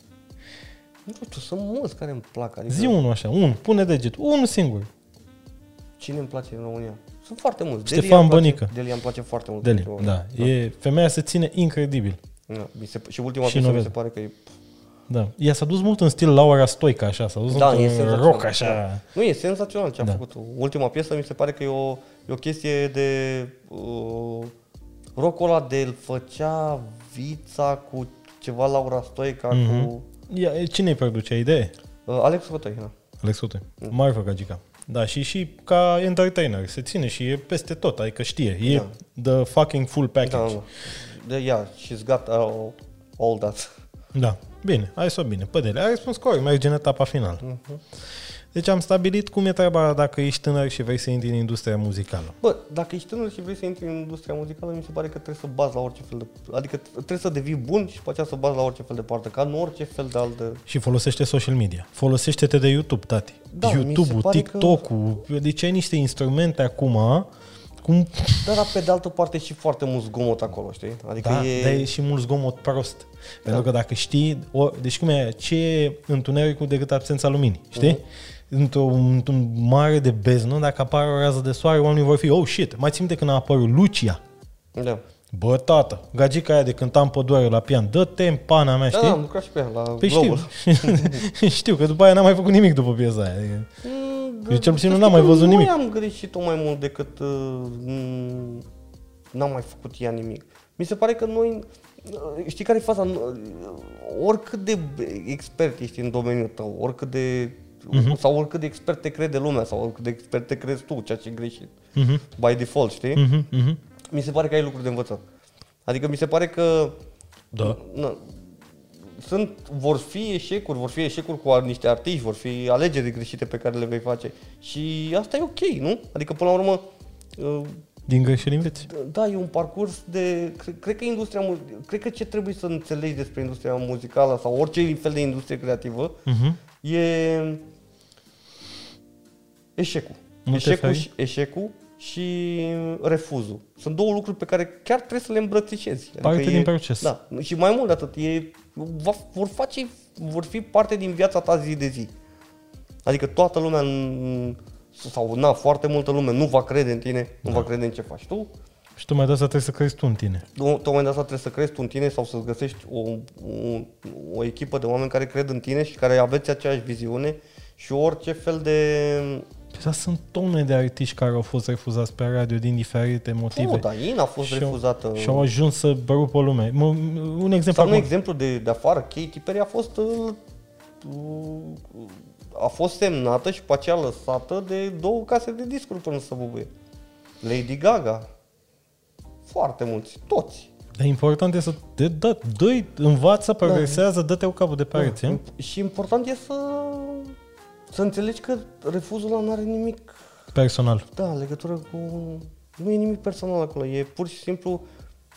Nu știu, sunt mulți care îmi plac. Adică... Zi unul așa, un, pune deget, unul singur. Cine îmi place în România? Sunt foarte mulți. Ștefan Bănică. Delia îmi place foarte mult. Deli, da. da. E, femeia se ține incredibil. Da, mi se, și ultima și piesă mi se pare că e da. Ea s-a dus mult în stil Laura Stoica, așa, s-a dus da, în rock, așa. Da. Nu, e senzațional ce a da. făcut. Ultima piesă mi se pare că e o, e o chestie de... Uh, rockul ăla de îl făcea vița cu ceva Laura Stoica, mm-hmm. cu... Ia, cine-i produce idee? Uh, Alex Hotoi, da. Alex Hotoi. Mm. Mare făcagica. Da, și și ca entertainer, se ține și e peste tot, adică știe, e da. the fucking full package. Da, da. Yeah, she's got uh, all that. Da. Bine, ai să bine. Pădele, ai răspuns corect, merge în etapa finală. Uh-huh. Deci am stabilit cum e treaba dacă ești tânăr și vrei să intri în industria muzicală. Bă, dacă ești tânăr și vrei să intri în industria muzicală, mi se pare că trebuie să bazi la orice fel de... Adică trebuie să devii bun și după aceea să bazi la orice fel de parte, ca în orice fel de altă... Și folosește social media. Folosește-te de YouTube, tati. Da, YouTube-ul, TikTok-ul. Că... Deci ai niște instrumente acum cum... Da, dar pe de altă parte și foarte mult zgomot acolo, știi? Adică da, e... dar e și mult zgomot prost. Da. Pentru că dacă știi, o, deci cum e, ce e întunericul decât absența luminii, știi? Uh-huh. Într-un, într-un mare de beznă, dacă apare o rază de soare, oamenii vor fi, oh shit, mai țin de când a apărut Lucia. Da. Bă, tată, gagica aia de cântam păduare la pian, dă-te în pana mea, da, știi? Da, am lucrat și pe ea, la păi Global. Știu. [laughs] știu, că după aia n-am mai făcut nimic după piesa aia. Adică... Mm eu cel puțin nu am mai văzut nimic. Nu am greșit-o mai mult decât uh, n-am mai făcut ea nimic. Mi se pare că noi, uh, știi care e faza? Uh, oricât de expert ești în domeniul tău, oricât de uh-huh. sau oricât de expert te crede lumea sau oricât de expert te crezi tu, ceea ce e greșit. Uh-huh. By default, știi? Uh-huh. Uh-huh. Mi se pare că ai lucruri de învățat. Adică mi se pare că da. Na, sunt, vor fi eșecuri, vor fi eșecuri cu niște artiști, vor fi alegeri greșite pe care le vei face. Și asta e ok, nu? Adică, până la urmă... Uh, Din greșeli înveți. Da, e un parcurs de... Cred, cred că industria... Cred că ce trebuie să înțelegi despre industria muzicală sau orice fel de industrie creativă uh-huh. e eșecul. Nu eșecul și, eșecul și refuzul. Sunt două lucruri pe care chiar trebuie să le îmbrățișezi. Adică Parte e, din proces. Da, și mai mult de atât, e va, vor face, vor fi parte din viața ta zi de zi. Adică toată lumea, sau na, foarte multă lume nu va crede în tine, da. nu va crede în ce faci tu. Și tu mai de asta trebuie să crezi tu în tine. Tu mai de asta trebuie să crezi tu în tine sau să găsești o, o, o echipă de oameni care cred în tine și care aveți aceeași viziune și orice fel de Păi sunt tone de artiști care au fost refuzați pe radio din diferite motive. Nu, dar Ina a fost și refuzată. Și au ajuns să rupă lume. Un exemplu Sau un exemplu de, de afară, Katy Perry a fost uh, a fost semnată și pe aceea lăsată de două case de discuri până să bubuie. Lady Gaga. Foarte mulți, toți. Dar important e să te dă, dă învață, progresează, da. dă-te o capul de pereți. Da. Și important e să să înțelegi că refuzul ăla nu are nimic personal. Da, legătură cu... Nu e nimic personal acolo, e pur și simplu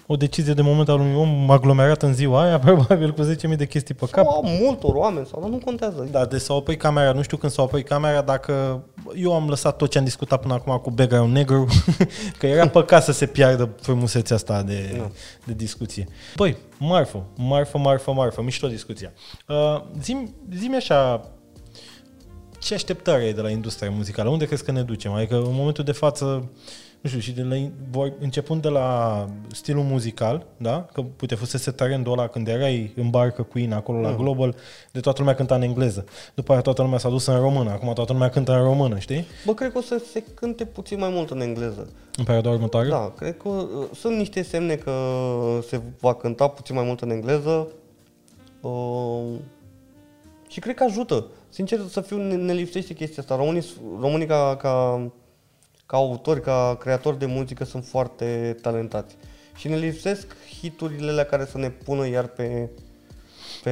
o decizie de moment al unui om aglomerat în ziua aia, [laughs] probabil cu 10.000 de chestii pe cap. Sau a multor oameni, sau dar nu contează. Da, deci s-a oprit camera, nu știu când s-a oprit camera, dacă eu am lăsat tot ce am discutat până acum cu background negru, [laughs] că era păcat să se piardă frumusețea asta de, Da. de discuție. Băi, marfă, marfă, marfă, marfă, mișto discuția. Uh, zim, zi așa, ce așteptare ai de la industria muzicală? Unde crezi că ne ducem? Adică în momentul de față, nu știu, și de la, vor- începând de la stilul muzical, da? Că uite, fusese trendul ăla când erai în barcă cu Ina acolo la Global, de toată lumea cânta în engleză. După aia toată lumea s-a dus în română, acum toată lumea cântă în română, știi? Bă, cred că o să se cânte puțin mai mult în engleză. În perioada următoare. Da, cred că uh, sunt niște semne că se va cânta puțin mai mult în engleză. Uh, și cred că ajută. Sincer să fiu, ne, ne lipsește chestia asta. Românii, românii ca, ca, ca autori, ca creatori de muzică sunt foarte talentați. Și ne lipsesc hiturile alea care să ne pună iar pe, pe,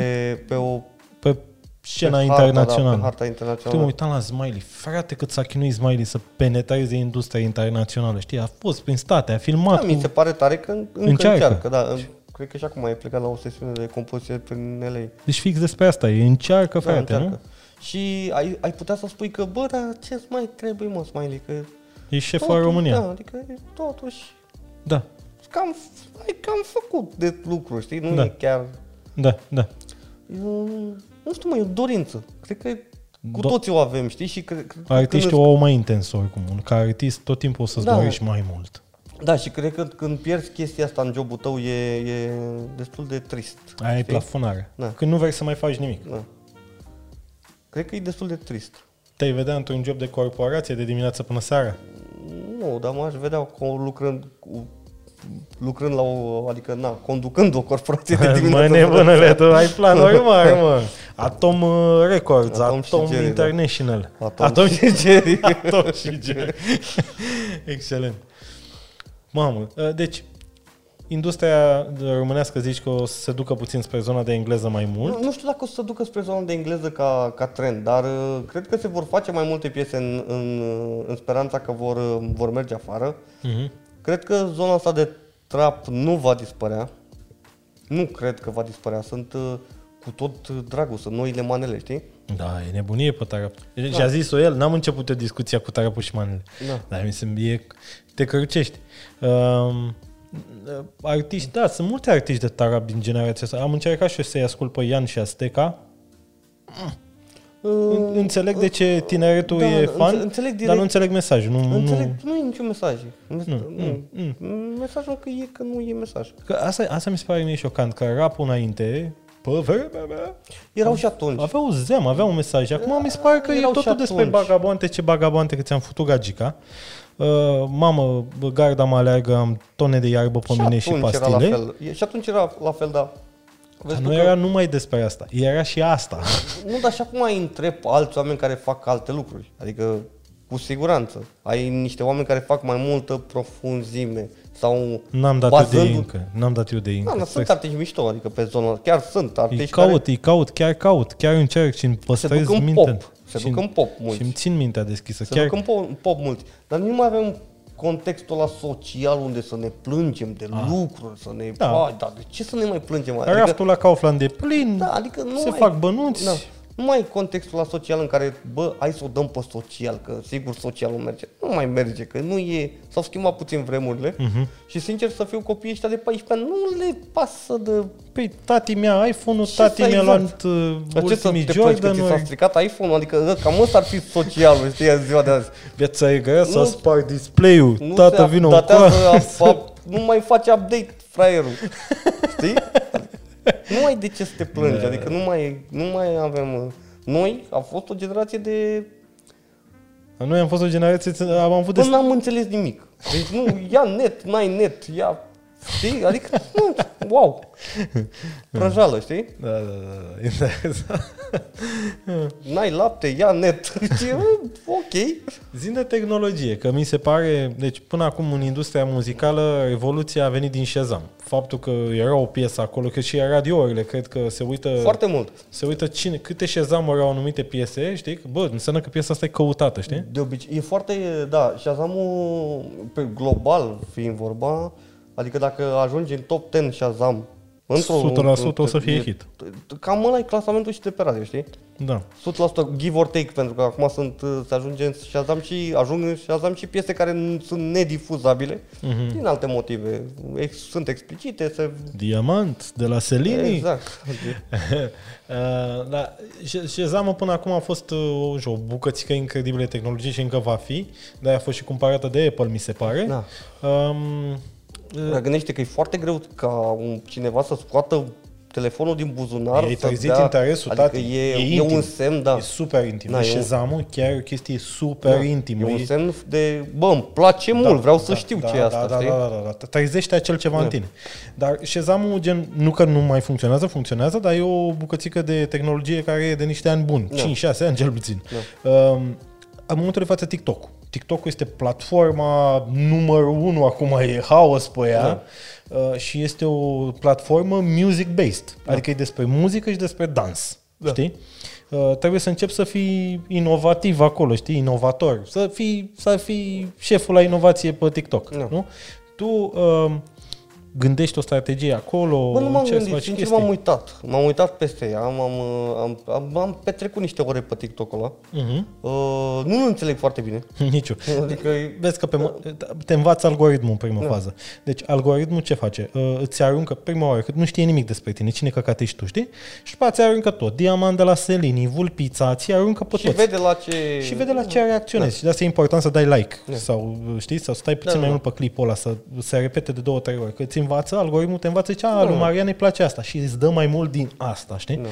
pe o Pe scena pe harta, internațională. Da, pe harta Știi, internațională. mă uitam la Smiley. Frate, cât s-a chinuit Smiley să penetreze industria internațională. Știi, a fost prin state, a filmat Da, mi cu... se pare tare că încă Încearcă. încearcă. da. Cred că și acum e plecat la o sesiune de compoziție prin LA. Deci fix despre asta e. Încearcă, Da, frate, încearcă. nu? Și ai, ai putea să spui că, bă, dar ce mai trebuie, mă, Smiley? Că E șeful totuși, România. Da, adică e totuși Da, cam, ai cam făcut de lucruri, știi? Nu Da. e chiar... da, da. E, un- nu știu, mă, e o dorință. Cred că cu Do- toții o avem, știi? Și cred, cred, Artiștii când o au mai intens oricum. Ca artist tot timpul o să-ți Da. dorești mai mult. îți- Da, și cred că când pierzi chestia asta în jobul tău e, e destul de trist. Aia e știi? plafonare. Da. Când nu vrei să mai faci nimic. Da. Cred că e destul de trist. Te-ai vedea într-un job de corporație de dimineață până seara? Nu, dar m-aș vedea cu, lucrând cu, lucrând la o, adică, na, conducând o corporație de [laughs] dimineață. Mai până nebunele, seara. tu ai planuri mari, mă. [laughs] Atom uh, Records, Atom Atom, și Jerry, da. International. Atom, Atom și Jerry. [laughs] Atom și Jerry. Excelent. Mamă, uh, deci, industria românească zici că o să se ducă puțin spre zona de engleză mai mult. Nu, nu știu dacă o să se ducă spre zona de engleză ca, ca trend, dar uh, cred că se vor face mai multe piese în, în, uh, în speranța că vor, uh, vor merge afară. Mhm. Cred că zona asta de trap nu va dispărea. Nu cred că va dispărea. Sunt uh, cu tot uh, dragul, sunt noile manele, știi? Da, e nebunie pe tarap. Da. Și a zis-o el, n-am început o discuția cu tarapul și manele. Da. Dar mi se e, te cărucești. Um, artiști, da, sunt multe artiști de tarap din generația asta. Am încercat și eu să-i ascult pe Ian și Asteca. Uh, Înțeleg de ce tineretul da, e înțe- fan, înțeleg direct. dar nu înțeleg mesajul. Nu, Înțeleg, nu, nu e niciun mesaj. Nu, mm, nu. Mesajul că e că nu e mesaj. că asta, asta mi se pare mie șocant, că rapul înainte, pe vremea mea, Erau și atunci. avea o zeam, avea un mesaj. Acum mi se pare că e Erau și totul despre atunci. bagaboante, ce bagaboante că ți-am futut gagica. Uh, mamă, bă, garda mă aleargă, am tone de iarbă pe mine și atunci pastile. Era la fel. E- Și atunci era la fel, da. Dar Vezi nu tu că- era numai despre asta, era și asta. Nu, dar și acum ai întreb alți oameni care fac alte lucruri. Adică, cu siguranță. Ai niște oameni care fac mai multă profunzime. Sau N-am dat eu de bazându- încă, n-am dat eu de încă. Da, dar Stai sunt artiști mișto, adică pe zona. Chiar sunt Îi artiști caut, care îi caut, chiar caut, chiar încerc și îmi se păstrez duc în mintea. pop. Se și duc în pop mulți. Și îmi țin mintea deschisă. Se chiar, duc în pop, în pop mulți. Dar nu mai avem contextul ăla social unde să ne plângem de lucruri, să ne... Da. Da. dar de ce să ne mai plângem? Adică, Raftul la Kaufland e plin, Da, adică nu se mai, fac bănuți. Da. Nu mai e contextul la social în care, bă, hai să o dăm pe social, că sigur socialul merge. Nu mai merge, că nu e... S-au schimbat puțin vremurile Mhm. și sincer să fiu copiii ăștia de 14 ani, nu le pasă de... Păi tati mi-a iPhone-ul, Ce tati să mi-a exact? luat uh, Dar ce să ultimii te plângi că ți s-a Jordan-uri. stricat iPhone-ul? Adică ă, cam ăsta ar fi socialul, știi, în ziua de azi. Viața e grea, s-a Nu- spart display-ul. Nu Tată, se vină updatează, cu a- a- nu mai face update fraierul. [laughs] Știi? [laughs] Nu ai de ce să te plângi, adică nu mai, nu mai avem... uh, Noi am fost o generație de... Noi am fost o generație, am avut de... Până n-am înțeles nimic. Deci nu, ia net, n-ai net, ia... Știi? Adică, nu, wow. Prăjală, știi? Da, da, da, da, interesant. N-ai lapte, ia net. Știi? [laughs] ok. Zin de tehnologie, că mi se pare, deci până acum în industria muzicală, evoluția a venit din Shazam. Faptul că era o piesă acolo, că și radiourile, cred că se uită, Foarte mult. se uită cine, câte Shazam-uri au anumite piese, știi? Că, Bă, înseamnă că piesa asta e căutată, știi? De obicei, e foarte, da, Shazam-ul, pe global fiind vorba, Adică dacă ajungi în top 10 Shazam, 100% o să fie e- hit. Cam ăla e clasamentul și de pe radio, știi? Da. 100% give or take, pentru că acum sunt, uh, se ajunge în Shazam și ajung în Shazam și piese care nu sunt nedifuzabile Mhm. din alte motive. Ex, sunt explicite, se... Diamant, de la Selini. Exact. [laughs] Uh, da, Shazam până acum a fost uh, o, o bucățică incredibilă de tehnologie și încă va fi, dar a fost și cumpărată de Apple, mi se pare. Da. Um, Dar gândește că e foarte greu ca un, cineva să scoată telefonul din buzunar. E să trezit dea- interesul, adică tati. E, E e, intim. un semn, da. E super intim. Da, Da, e un- Shazam chiar e o chestie super Da. intimă. E un E- semn de, bă, îmi place mult, vreau să știu ce e asta, da, știi? Da, da, da, da. Trezește acel ceva Da. în tine. Dar Shazam-ul, gen, nu că nu mai funcționează, funcționează, dar e o bucățică de tehnologie care e de niște ani buni. Da. 5-6 ani cel puțin. Um, în momentul de față TikTok. TikTok este platforma numărul unu, acum e haos pe ea. Da. Uh, și este o platformă music-based. Adică e despre muzică și despre dans. Da. Știi? Uh, trebuie să începi să fii inovativ acolo, știi? Inovator. Să fii, să fii șeful la inovație pe TikTok. Da. Nu? Tu uh, gândești o strategie acolo, Bă, nu m-am încerci să gândit, faci sincer chestii. m-am uitat. M-am uitat peste ea, am, am, am, am, am petrecut niște ore pe TikTok ăla. Uh-huh. Uh, nu îl înțeleg foarte bine. [laughs] Niciu. Adică e- Vezi că pe, mo- te învață algoritmul în prima Da. fază. Deci algoritmul ce face? Uh, îți aruncă prima oară, că nu știe nimic despre tine, cine căcat ești tu, știi? Și după aceea ți aruncă tot. Diamant de la Selini, Vulpița, ți aruncă pe și toți. vede la ce... Și vede la ce reacționezi. Și de asta e important să dai like. Da. Sau, știi, să stai puțin Da, mai da. mult pe clipul ăla, să se repete de două, trei ori. Că îți învață, algoritmul te învață, ce a, Da, lui da. Marian îi place asta și îți dă mai mult din asta, știi? Da.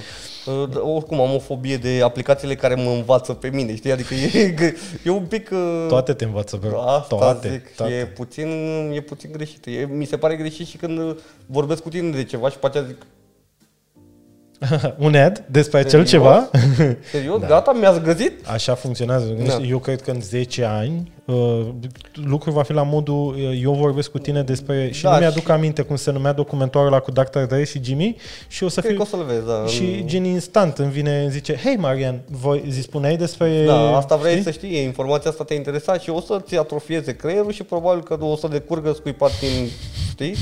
Uh, d- Oricum am o fobie de aplicațiile care mă învață pe mine, știi? Adică e, e un pic... uh, Toate te învață, bro. Asta toate, zic, toate. E, puțin, e puțin greșit. E, mi se pare greșit și când uh, vorbesc cu tine de ceva și pe aceea zic, [laughs] Un ad despre acel Serios? ceva. serios, [laughs] da. gata, mi-ați găsit? Așa funcționează. Da. Eu cred că în 10 ani uh, lucrul va fi la modul uh, eu vorbesc cu tine despre și Da, nu mi-aduc și- aminte cum se numea documentarul ăla cu Dr. Dre și Jimmy și o să Cred fiu că o să-l vezi, da. și gen instant îmi vine, îmi zice, hei Marian, voi zi spuneai despre... Da, asta vrei știi? să știi, informația asta te interesa și o să-ți atrofieze creierul și probabil că o să decurgă scuipat din, știi,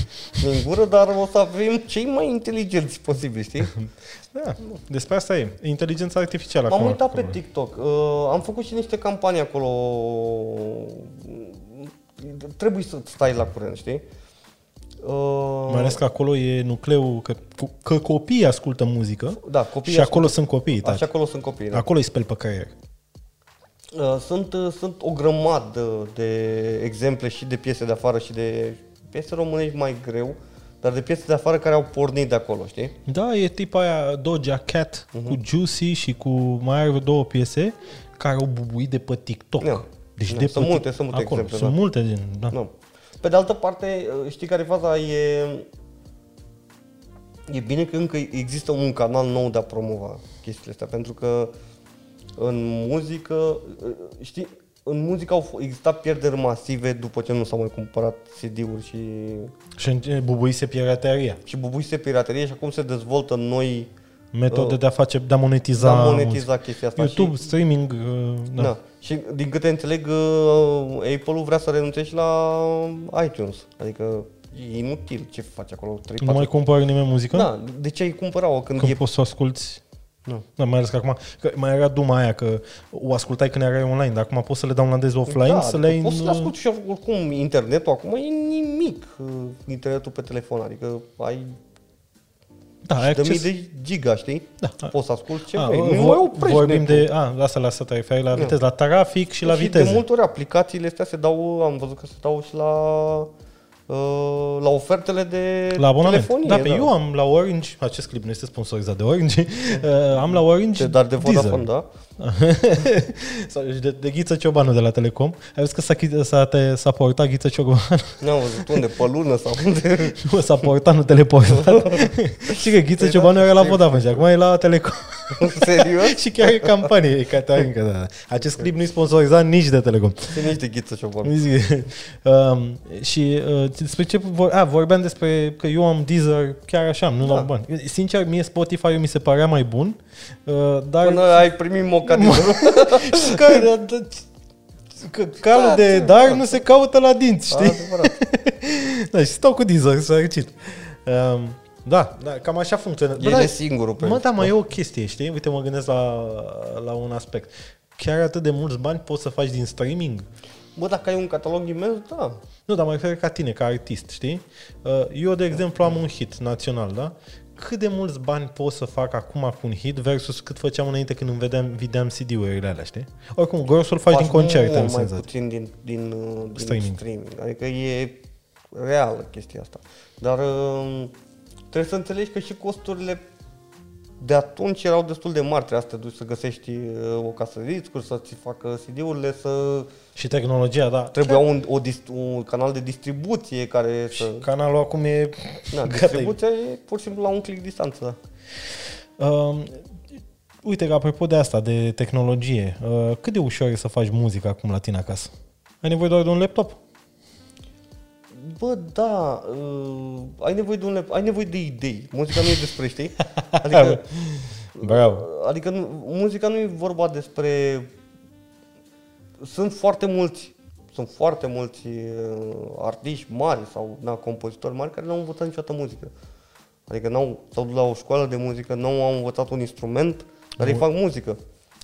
din gură, dar o să avem cei mai inteligenți posibil, știi? [laughs] Da, despre asta e. Inteligența artificială M-am acum. uitat pe acolo. TikTok. Uh, am făcut și niște campanii acolo. Trebuie să stai la curent, știi? Uh, Mai ales că acolo e nucleul, că, că copiii ascultă muzică da, copiii și acolo sunt copiii, ascultă- tati. Așa acolo sunt copiii, da. Acolo îi speli pe creier. Uh, sunt, uh, sunt o grămadă de exemple și de piese de afară și de piese românești mai greu, dar de piese de afară care au pornit de acolo, știi? Da, e tipa aia Doja Cat Mhm. cu Juicy și cu mai are vreo două piese care au bubuit de pe TikTok. Da. Deci Da, de sunt pe multe, Tik- sunt multe acolo. exemple, Sunt da. multe din, da. Nu. Pe de altă parte, uh, știi care e faza? E, e bine că încă există un canal nou de a promova chestiile astea, pentru că în muzică, uh, știi, în muzică au f- existat pierderi masive după ce nu s-au mai cumpărat CD-uri și, Și în- bubuise pirateria. și bubuise piraterie și acum se dezvoltă noi Metode Uh, de a face, de a monetiza, de a monetiza chestia asta. YouTube, și, streaming, uh, da. da. Și din câte înțeleg, uh, Apple-ul vrea să renunțe și la iTunes. Adică e inutil ce faci acolo. 3, Nu mai cumpără nimeni muzică? Da, de ce ai cumpăra-o când Când e... poți să o asculti Nu. Da, mai ales că acum, că mai era duma aia că o ascultai când erai online, dar acum poți să le downloadezi offline, da, să le ai poți să în... le asculti și oricum internetul acum e nimic uh, internetul pe telefon, adică ai da, ai de mii acces. de giga, știi? Da. Poți să asculti ce A, vrei. Nu vor- mai oprești vorbim netul. de, a, asta la asta te referi, la viteză, la trafic și la și viteză. de multe ori aplicațiile astea se dau, am văzut că se dau și la uh, la ofertele de La abonament. telefonie. da, pe eu am la Orange, acest clip nu este sponsorizat de Orange, [laughs] uh, am la Orange De, dar de Deezer. Vodafone, da? [laughs] Sau de, de Ghiță Ciobanu de la Telecom. Ai văzut că s-a, chi- s-a, te, s-a portat Ghiță Ciobanu? [laughs] N-am văzut unde, pe lună sau unde. [laughs] nu, s-a portat, nu teleportat. și că Ghiță Păi Ciobanu da, era la știu. Vodafone și acum e la Telecom. Serios? și chiar e campanie, e Caterinca. Da, da. Acest clip nu e sponsorizat nici de Telecom. Sunt niște ghiță ciobanu. Nu zic. um, și uh, despre ce vor, a, vorbeam despre că eu am Deezer chiar așa, nu Da. la bani. Sincer, mie Spotify mi se părea mai bun, uh, dar Până ai primit moca din [laughs] Și că, da, da, că calul Da, de da, dar da. nu se caută la dinți, știi? Adevărat. [laughs] da, și stau cu Deezer, sărăcit. Um, da, da, cam așa funcționează. Bă, El da, e singurul pe Mă, da, mai e o chestie, știi? Uite, mă gândesc la, la un aspect. Chiar atât de mulți bani poți să faci din streaming? Bă, dacă ai un catalog imens, da. Nu, dar mă refer ca tine, ca artist, știi? Uh, Eu, de exemplu, am un hit național, da? Cât de mulți bani pot să fac acum cu un hit versus cât făceam înainte când îmi vedeam, videam CD-urile alea, știi? Oricum, grosul îl faci din concerte, mult în mai senzație. puțin din, din, uh, din Streaming. streaming. streaming. Adică e reală chestia asta. Dar uh, trebuie să înțelegi că și costurile de atunci erau destul de mari. Trebuia să te duci să găsești uh, o casă de discuri, să ți facă CD-urile, să Și tehnologia, da. trebuia un, o dist- un canal de distribuție care să... Canalul acum e... Na, gata, distribuția e pur și simplu la un click distanță. Da. Um, uite, apropo de asta, de tehnologie, uh, cât de ușor e să faci muzică acum la tine acasă? Ai nevoie doar de un laptop? Bă, da, uh, ai nevoie de un lap- ai nevoie de idei. Muzica nu e despre, știi? [laughs] Adică, Bravo. adică nu, muzica nu e vorba despre... Sunt foarte mulți, sunt foarte mulți uh, artiști mari sau na, compozitori mari care nu au învățat niciodată muzică. Adică n-au, s-au dus la o școală de muzică, nu au învățat un instrument, dar ei fac muzică.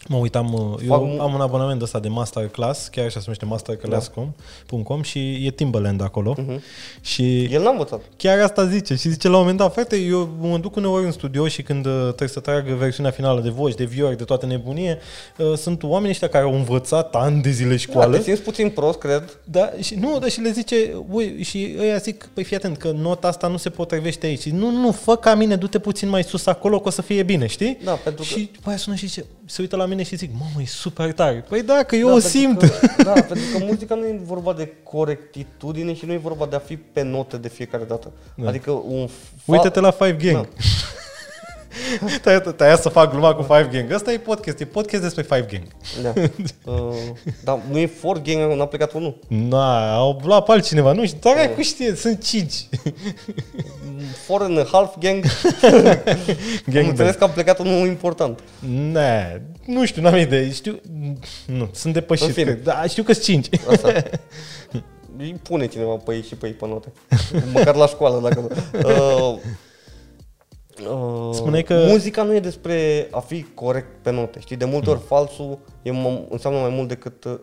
Mă uitam, uh, eu Fac mu- am un abonament ăsta de masterclass, chiar așa se numește masterclass.com și e Timbaland acolo. Mhm. Și El n-a învățat. chiar asta zice. Și zice la un moment dat, frate, eu mă duc uneori în studio și când uh, trebuie să trag versiunea finală de voci, de viori, de toată nebunie, uh, sunt oamenii ăștia care au învățat ani de zile Da, școală. te simți puțin prost, cred. Da, și nu, dar și le zice, ui, și ăia zic, păi fii atent, că nota asta nu se potrivește aici. Și nu, nu, fă ca mine, du-te puțin mai sus acolo, că o să fie bine, știi? Da, pentru că- Și după aia sună și zice, se uită la mine și zic, mamă, e super tare. Păi da, că eu da, o pentru simt. Că, da, pentru că muzica nu e vorba de corectitudine și nu e vorba de a fi pe note de fiecare dată. Da. Adică un fa- Uite-te la Five Gang. Da. [laughs] Da. [laughs] Te-ai să fac gluma cu Five Gang. Ăsta e podcast, e podcast despre Five Gang. Da. [laughs] Uh, dar nu e for gang, n-a plecat unul. Na, au luat pe altcineva, nu știu, dar cu știe, sunt cinci. [laughs] Four and a half gang. Am Gang înțeles că a plecat unul important. Ne, nu știu, n-am idee. Știu, nu, sunt depășit. În fine. cred. Da, știu că sunt cinci. Asta. Îi pune cineva pe ei și pe ei pe note. Măcar la școală, dacă nu. Uh, uh, Spuneai că- Muzica nu e despre a fi corect pe note, știi? De multe ori falsul e, m- înseamnă mai mult decât... Uh,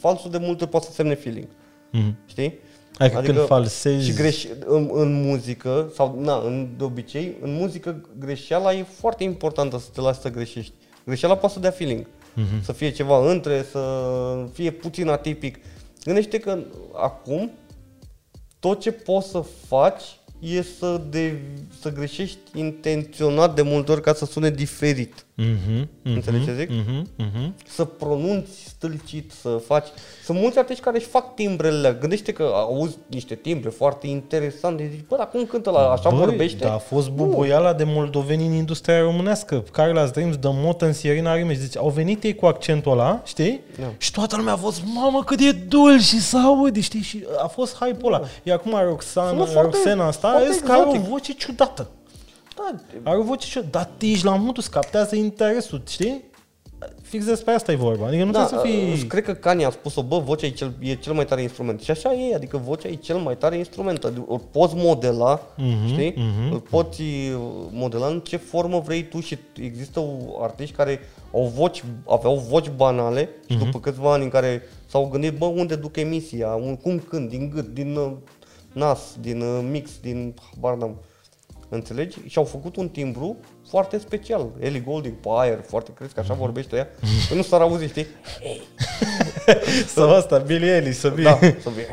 falsul de multe ori poate să semne feeling, Mhm. știi? Adică, când falsezi... Și greș, în, în muzică, sau na, în, de obicei, în muzică greșeala e foarte importantă să te lași să greșești. Greșeala poate să dea feeling. Mhm. Să fie ceva între, să fie puțin atipic. Gândește că acum tot ce poți să faci e să, de, să greșești intenționat de multe ori ca să sune diferit. Mhm, mhm, Înțelegi ce zic? mhm, mhm. Să pronunți stâlcit, să faci... Sunt mulți artiști care își fac timbrele. Gândește că auzi niște timbre foarte interesante. Zici, bă, dar cum cântă la așa Băi, vorbește? Da, a fost bubuiala de moldoveni în industria românească. Carla Dreams, The Motan, Sierina Rimeș. Deci au venit ei cu accentul ăla, știi? Da. Și toată lumea a fost, mamă, cât e dulce și să aude, știi? Și a fost hype-ul ăla. Iar acum Roxana, Sună foarte- Roxana asta foarte e că are o exotic. voce ciudată. Da, Are o voce ciudată. Dar ești la modul, captează interesul, știi? Fix despre asta e vorba. Adică nu da, trebuie să fii... uh, cred că Kanye a spus-o, bă, vocea e cel, e cel mai tare instrument. Și așa e, adică vocea e cel mai tare instrument. Adică îl poți modela, Mhm, știi? mhm. Îl poți uh, modela în ce formă vrei tu și există o- artiști care au voci, aveau voci banale și Mhm. după câțiva ani în care s-au gândit, bă, unde duc emisia, un, cum cânt, din gât, din uh, nas, din uh, mix, din habar n-am. Înțelegi? Și au făcut un timbru foarte special. Ellie Goulding pe aer, foarte crezi că așa vorbește ea? [laughs] Păi nu s-ar auzi, știi? [laughs] Sau asta, Billy Ellis, să fie... Da, să fie.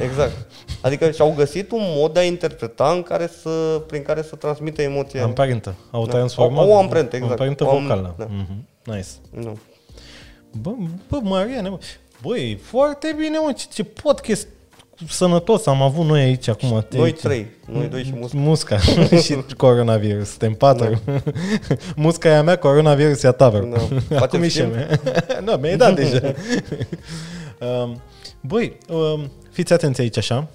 Exact. Adică și-au găsit un mod de a interpreta în care să, prin care să transmită emoția. Amprentă. Au Da. transformat. O- o amprentă, exact. Amprentă O am- vocală. da. Mhm. Nice. Nu. Bă, bă, Mariane, bă. Băi, foarte bine, mă, ce, ce podcast sănătos am avut noi aici acum. Noi trei, noi doi și musca. Musca [laughs] și coronavirus. Suntem patru. [laughs] Musca e a mea, coronavirus e a ta, bro. Da. [laughs] Facem Acum e și a schimb? mea. nu, mi-ai dat deja. Um, Băi, um, fiți atenți aici așa.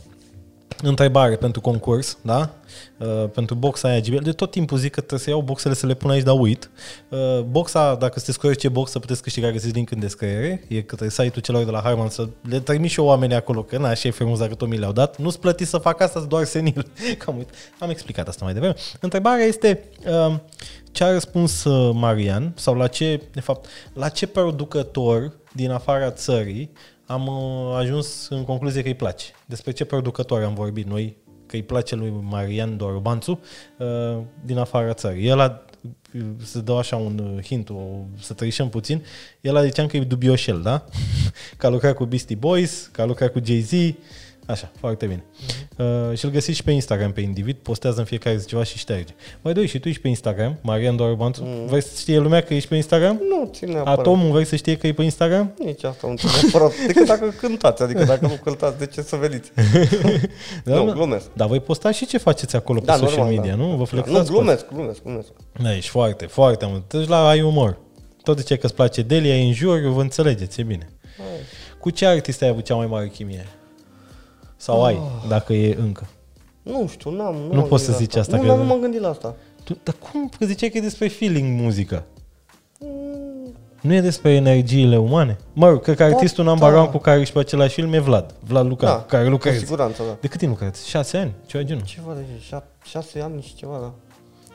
Întrebare pentru concurs, da? Uh, pentru boxa aia GBL. De tot timpul zic că trebuie să iau boxele să le pun aici, dar uit. Uh, boxa, dacă sunteți curioși ce box, să puteți câștiga, găsiți link în descriere. E către site-ul celor de la Harman să le trimit și eu oamenii acolo, că na, așa e frumos dacă tot mi le-au dat. Nu-ți plătiți să fac asta, doar senil. [laughs] Cam uit. Am explicat asta mai devreme. Întrebarea este uh, ce a răspuns uh, Marian sau la ce, de fapt, la ce producător din afara țării am uh, ajuns în concluzie că îi place. Despre ce producător am vorbit noi, că îi place lui Marian Dorobanțu uh, din afara țării. El a, să dau așa un hint, o, să trăișăm puțin, el a ziceam că e dubioșel, da? [laughs] că a lucrat cu Beastie Boys, că a lucrat cu Jay-Z, Așa, foarte bine. Uh-huh. Uh, și îl găsiți și pe Instagram pe individ, postează în fiecare zi ceva și șterge. Mai doi, și tu ești pe Instagram, Marian Dorbanțu. Mm. Vrei să știe lumea că ești pe Instagram? Nu, ține neapărat. Atomul vrei să știe că e pe Instagram? Nici asta nu ține neapărat. [laughs] Decât dacă cântați, adică dacă nu cântați, de ce să veniți? [laughs] da, nu, glumesc. Dar voi posta și ce faceți acolo pe da, social normal, media, da. nu? Vă flexați? Da, nu, glumesc, glumesc, glumesc. Da, ești foarte, foarte mult. Deci la ai umor. Tot de ce că îți place Delia, e în jur, vă înțelegeți, e bine. Hai. Cu ce artist ai avut cea mai mare chimie? Sau oh. ai, ah. dacă e încă? Nu știu, n-am. Nu, nu poți să zici asta. Nu, că... nu m-am gândit la asta. Tu, dar cum? Că ziceai că e despre feeling muzica. Mm. Nu e despre energiile umane? Mă rog, cred că da, artistul da, number da. cu care ești pe același film e Vlad. Vlad Luca, da, care lucrează. Cu siguranță, da. De cât timp lucrați? Șase ani? Ceva genul? Ceva de șase, șase ani și ceva, da.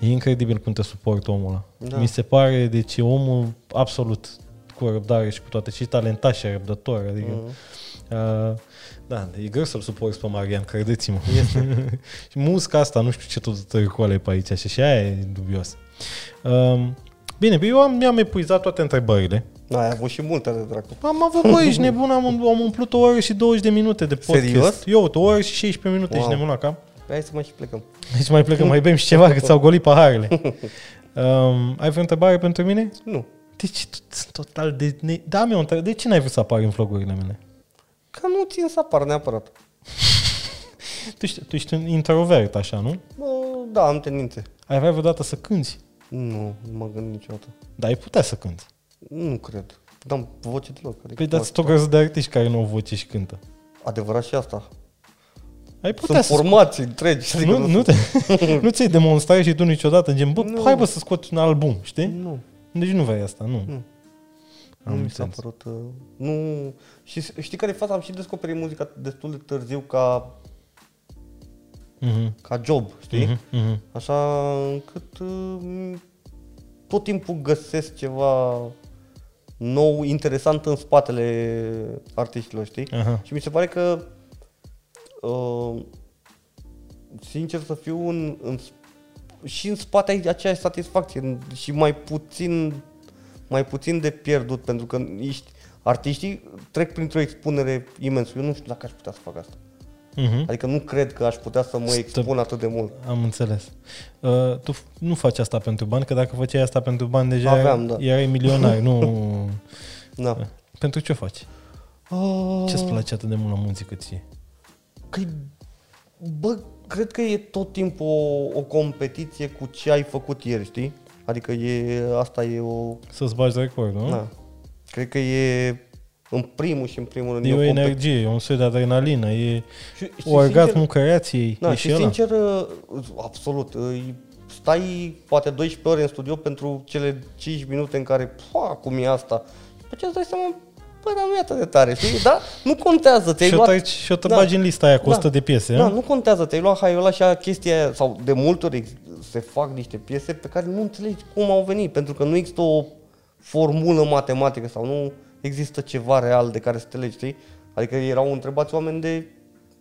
E incredibil cum te suportă omul ăla. Da. Mi se pare, deci e omul absolut cu răbdare și cu toate, și talentat și răbdător. Adică, mm. uh, da, e greu să-l suporți pe Marian, credeți-mă. [laughs] și musca asta, nu știu ce tot tărcoale pe aici și și aia e dubios. Um, bine, eu am, mi-am epuizat toate întrebările. Da, ai avut și multe de dracu. Am avut, băi, ești nebun, am, am umplut o oră și 20 de minute de podcast. Serios? Eu, o oră și 16 minute, wow. ești nebun la cap. Păi hai să mai și plecăm. Deci mai plecăm, mai bem și ceva, că ți-au golit paharele. [laughs] Um, ai vreo întrebare pentru mine? Nu. Deci, total de... Ne... Da, mi-o De ce n-ai vrut să apari în vlogurile mele? Că nu țin să apar neapărat. [laughs] tu, ești, tu ești un introvert, așa, nu? Bă, da, am tendințe. Ai vrea vreodată să cânti? Nu, nu mă gând niciodată. Dar ai putea să cânti. Nu cred. N-am voce deloc. Adică păi dați tot grăză de artiști care nu au voce și cântă. Adevărat și asta. Ai putea Sunt formații întregi. Adică nu, nu, nu, te, [laughs] nu ți-ai demonstrat și tu niciodată, gen, bă, nu. hai bă să scoți un album, știi? Nu. Deci nu vrei asta, nu. nu. Am nu mi s-a părut... Uh, nu... Și știi care e faza? Am și descoperit muzica destul de târziu ca... Uh-huh. Ca job, știi? Uh-huh. Uh-huh. Așa încât... Uh, tot timpul găsesc ceva nou, interesant în spatele artiștilor, știi? Uh-huh. Și mi se pare că... Uh, sincer să fiu în, în și în spate ai aceeași satisfacție și mai puțin mai puțin de pierdut, pentru că ești, artiștii trec printr-o expunere imensă. Eu nu știu dacă aș putea să fac asta. Uh-huh. Adică nu cred că aș putea să mă expun atât de mult. Am înțeles. Uh, tu nu faci asta pentru bani, că dacă făceai asta pentru bani, deja Aveam, da. erai milionar, nu... [laughs] Da. Uh, pentru ce faci? Uh... Ce-ți place atât de mult la muzică ție? Că bă, cred că e tot timpul o, o competiție cu ce ai făcut ieri, știi? Adică e, asta e o... Să-ți bagi record, nu? Da. Cred că e în primul și în primul rând. E, o energie, e un soi de adrenalină, e și, și orgasmul creației. Da, e și, și sincer, uh, absolut, stai poate 12 ore în studio pentru cele 5 minute în care, pua, cum e asta? După ce îți dai seama, Păi, dar nu e atât de tare, știi? Da? Nu contează, te-ai și luat... Și o te da. bagi în lista aia cu da. 100 de piese, Da, nu contează, te-ai luat haiola și chestia aia, sau de multe ori se fac niște piese pe care nu înțelegi cum au venit, pentru că nu există o formulă matematică sau nu există ceva real de care să te legi, știi? Adică erau întrebați oameni de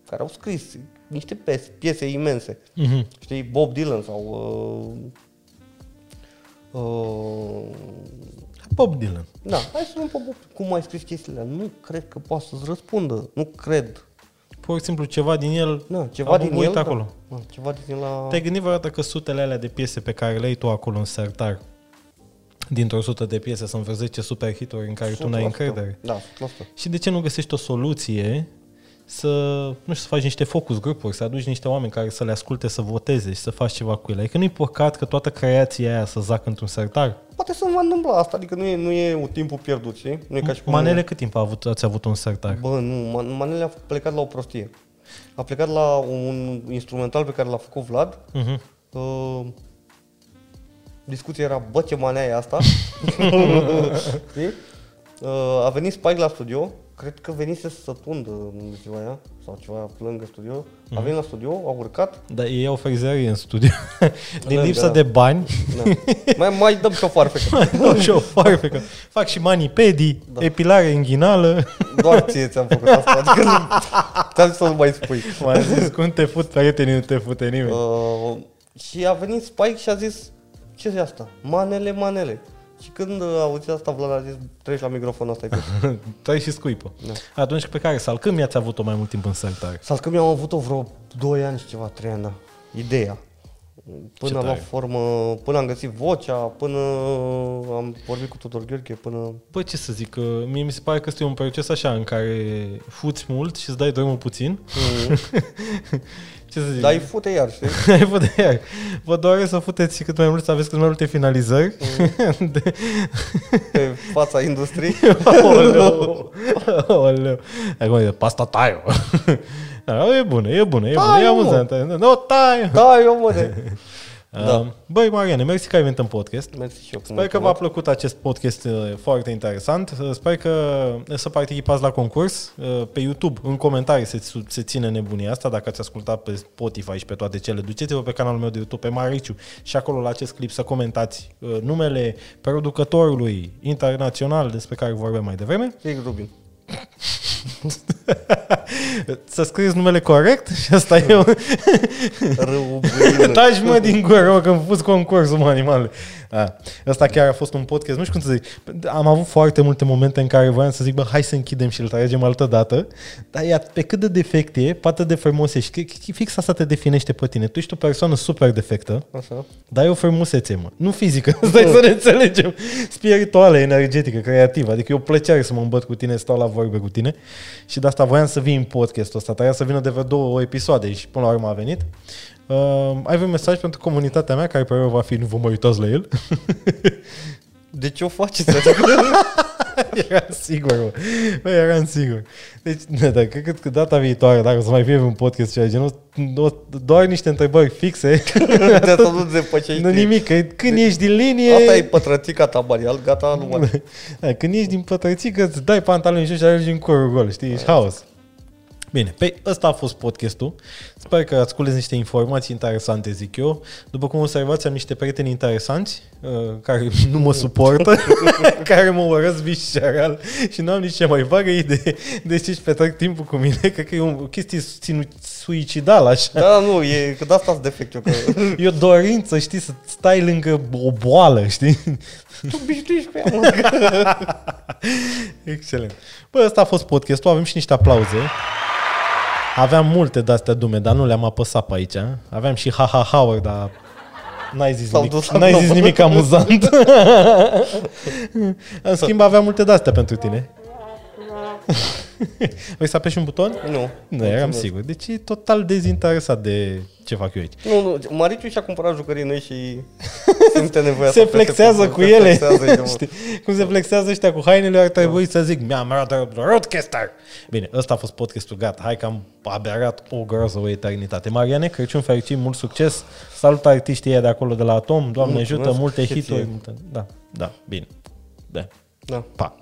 care au scris niște piese, piese imense. Uh-huh. Știi, Bob Dylan sau uh, uh, Bob Dylan. Da, hai să luăm pe Bob. Cum ai scris chestiile Nu cred că poate să-ți răspundă. Nu cred. Pur și simplu ceva din el da, ceva din el, acolo. Da, da, ceva din el la... Te-ai gândit vreodată că sutele alea de piese pe care le ai tu acolo în sertar, dintr-o sută de piese sunt vreo 10 super hituri în care tu n-ai încredere? Da, 100%. Și de ce nu găsești o soluție să, nu știu, să faci niște focus grupuri, să aduci niște oameni care să le asculte, să voteze și să faci ceva cu ele. Adică nu-i păcat că toată creația aia să zacă într-un sertar? Poate să mă întâmplă asta, adică nu e, nu e un timpul pierdut, știi? Nu e ca și Manele cât timp a avut, ați avut un sertar? Bă, nu, Manele a plecat la o prostie. A plecat la un instrumental pe care l-a făcut Vlad. Mhm. Uh, discuția era, bă, ce manea e asta? [laughs] [laughs] Știi? Uh, a venit Spike la studio, cred că venise să tundă în ziua aia, sau ceva lângă studio. A venit la studio, a urcat, Dar ei au frizerie în studio. [laughs] Din Da, lipsă da. de bani, da. mai, mai dăm și o farfecă. [laughs] au și o farfecă. Fac și manipedii, Da. epilare inghinală. Doar ție ți-am făcut asta, adică nu, ți-am zis să nu mai spui. [laughs] M-am zis, cum te fut prietenii, nu te fute nimeni. Uh, și a venit Spike și a zis, ce e asta? Manele, manele. Și când a auzit asta, Vlad a zis, treci la microfonul ăsta. Tai [laughs] și scuipă. Da. Atunci pe care salcâm i-ați avut-o mai mult timp în sertare. Sau că mi-am avut-o vreo 2 ani și ceva, 3 ani, da. Ideea. Până Ce am luat tare. formă, până am găsit vocea, până am vorbit cu Tudor Gheorghe, până... Bă, ce să zic, că mie mi se pare că este un proces așa în care fuți mult și îți dai drumul puțin. [laughs] ce să zic? Dar îi fute iar, știi? [laughs] Ai făcut iar. Vă doare să futeți cât mai mult, să aveți cât mai multe finalizări. [laughs] De... Pe fața industriei. [laughs] Oleu. Oleu. Acum e pasta taio. Da, e bună, e bună, e bună, e Taio, mă. amuzantă. Nu, taio. Da, eu mă de... Da. Băi, Mariane, mersi că ai venit în podcast. Mersi și eu. Sper că v-a plăcut acest podcast uh, foarte interesant. Uh, Sper că uh, să participați la concurs uh, pe YouTube. În comentarii se, su- se ține nebunia asta. Dacă ați ascultat pe Spotify și pe toate cele, duceți-vă pe canalul meu de YouTube, pe Mariciu, și acolo la acest clip să comentați uh, numele producătorului internațional despre care vorbim mai devreme. Rick Rubin. [laughs] Să scrieți numele corect și asta e o... Rubin. Taci mă din gură, mă, că am pus concursul, mă, animale. Da. Asta chiar a fost un podcast, nu știu cum să zic. Am avut foarte multe momente în care voiam să zic, bă, hai să închidem și îl tragem altă dată. Dar ia, pe cât de defect e, pe atât de frumos e. Și cred că fix asta te definește pe tine. Tu ești o persoană super defectă, Așa. dar e o frumusețe, mă. Nu fizică, [laughs] stai să ne înțelegem. Spirituală, energetică, creativă. Adică e o plăcere să mă îmbăt cu tine, să stau la vorbe cu tine. Și de asta voiam să vin în podcastul ăsta. Trebuia să vină de vreo două episoade și până la urmă a venit. Uh, ai un mesaj pentru comunitatea mea, care probabil va fi, nu vă mai uitați la el. De ce o faceți? Adică, [laughs] eram sigur, mă. Bă, eram sigur. Deci, ne, dar cred că data viitoare, dacă o să mai fie un podcast și genul, o- doar niște întrebări fixe, [laughs] de asta nu te păcești. nu nimic, că când ești din linie... Asta e pătrățica ta, Marial, gata, nu mai... [laughs] Da, când ești din pătrățică, îți dai pantaloni jos și ajungi în curul gol, știi? Ești haos. Bine, pe ăsta a fost podcastul. Sper că ați cules niște informații interesante, zic eu. După cum observați, am niște prieteni interesanți uh, care [laughs] nu mă suportă, [laughs] care mă urăsc visceral și nu am nici cea mai vagă idee de ce își petrec timpul cu mine. Cred că e o chestie sinu- suicidală, așa. Da, nu, e, că de asta sunt defect eu, că [laughs] E o dorință, știi, să stai lângă o boală, știi? tu bișnuiești cu ea, mă. Excelent. Bă, ăsta a fost podcastul, avem și niște aplauze. Aveam multe de-astea dume, dar nu le-am apăsat pe aici. Aveam și ha-ha-ha dar n-ai zis, S-au nimic, dus la n-ai zis globă. nimic amuzant. [laughs] În schimb, aveam multe de-astea pentru tine. [laughs] Vrei să apeși un buton? Nu. Nu, eram sigur. Deci e total dezinteresat de ce fac eu aici. Nu, nu, Mariciu și-a cumpărat jucării noi și [laughs] simte nevoia se să flexează peste cu se ele. flexează și, [laughs] mă. Știi? Cum se flexează ăștia cu hainele, ar trebui să zic, mi-am arătat roadcaster. Bine, ăsta a fost podcastul, gata. Hai că am aberat o groază, o eternitate. Mariane, Crăciun fericit, mult succes. Salut artiștii ăia de acolo de la Atom. Doamne Mulțumesc ajută, multe și hituri. ție. Multe... Da, da, bine. Da. Da. Pa.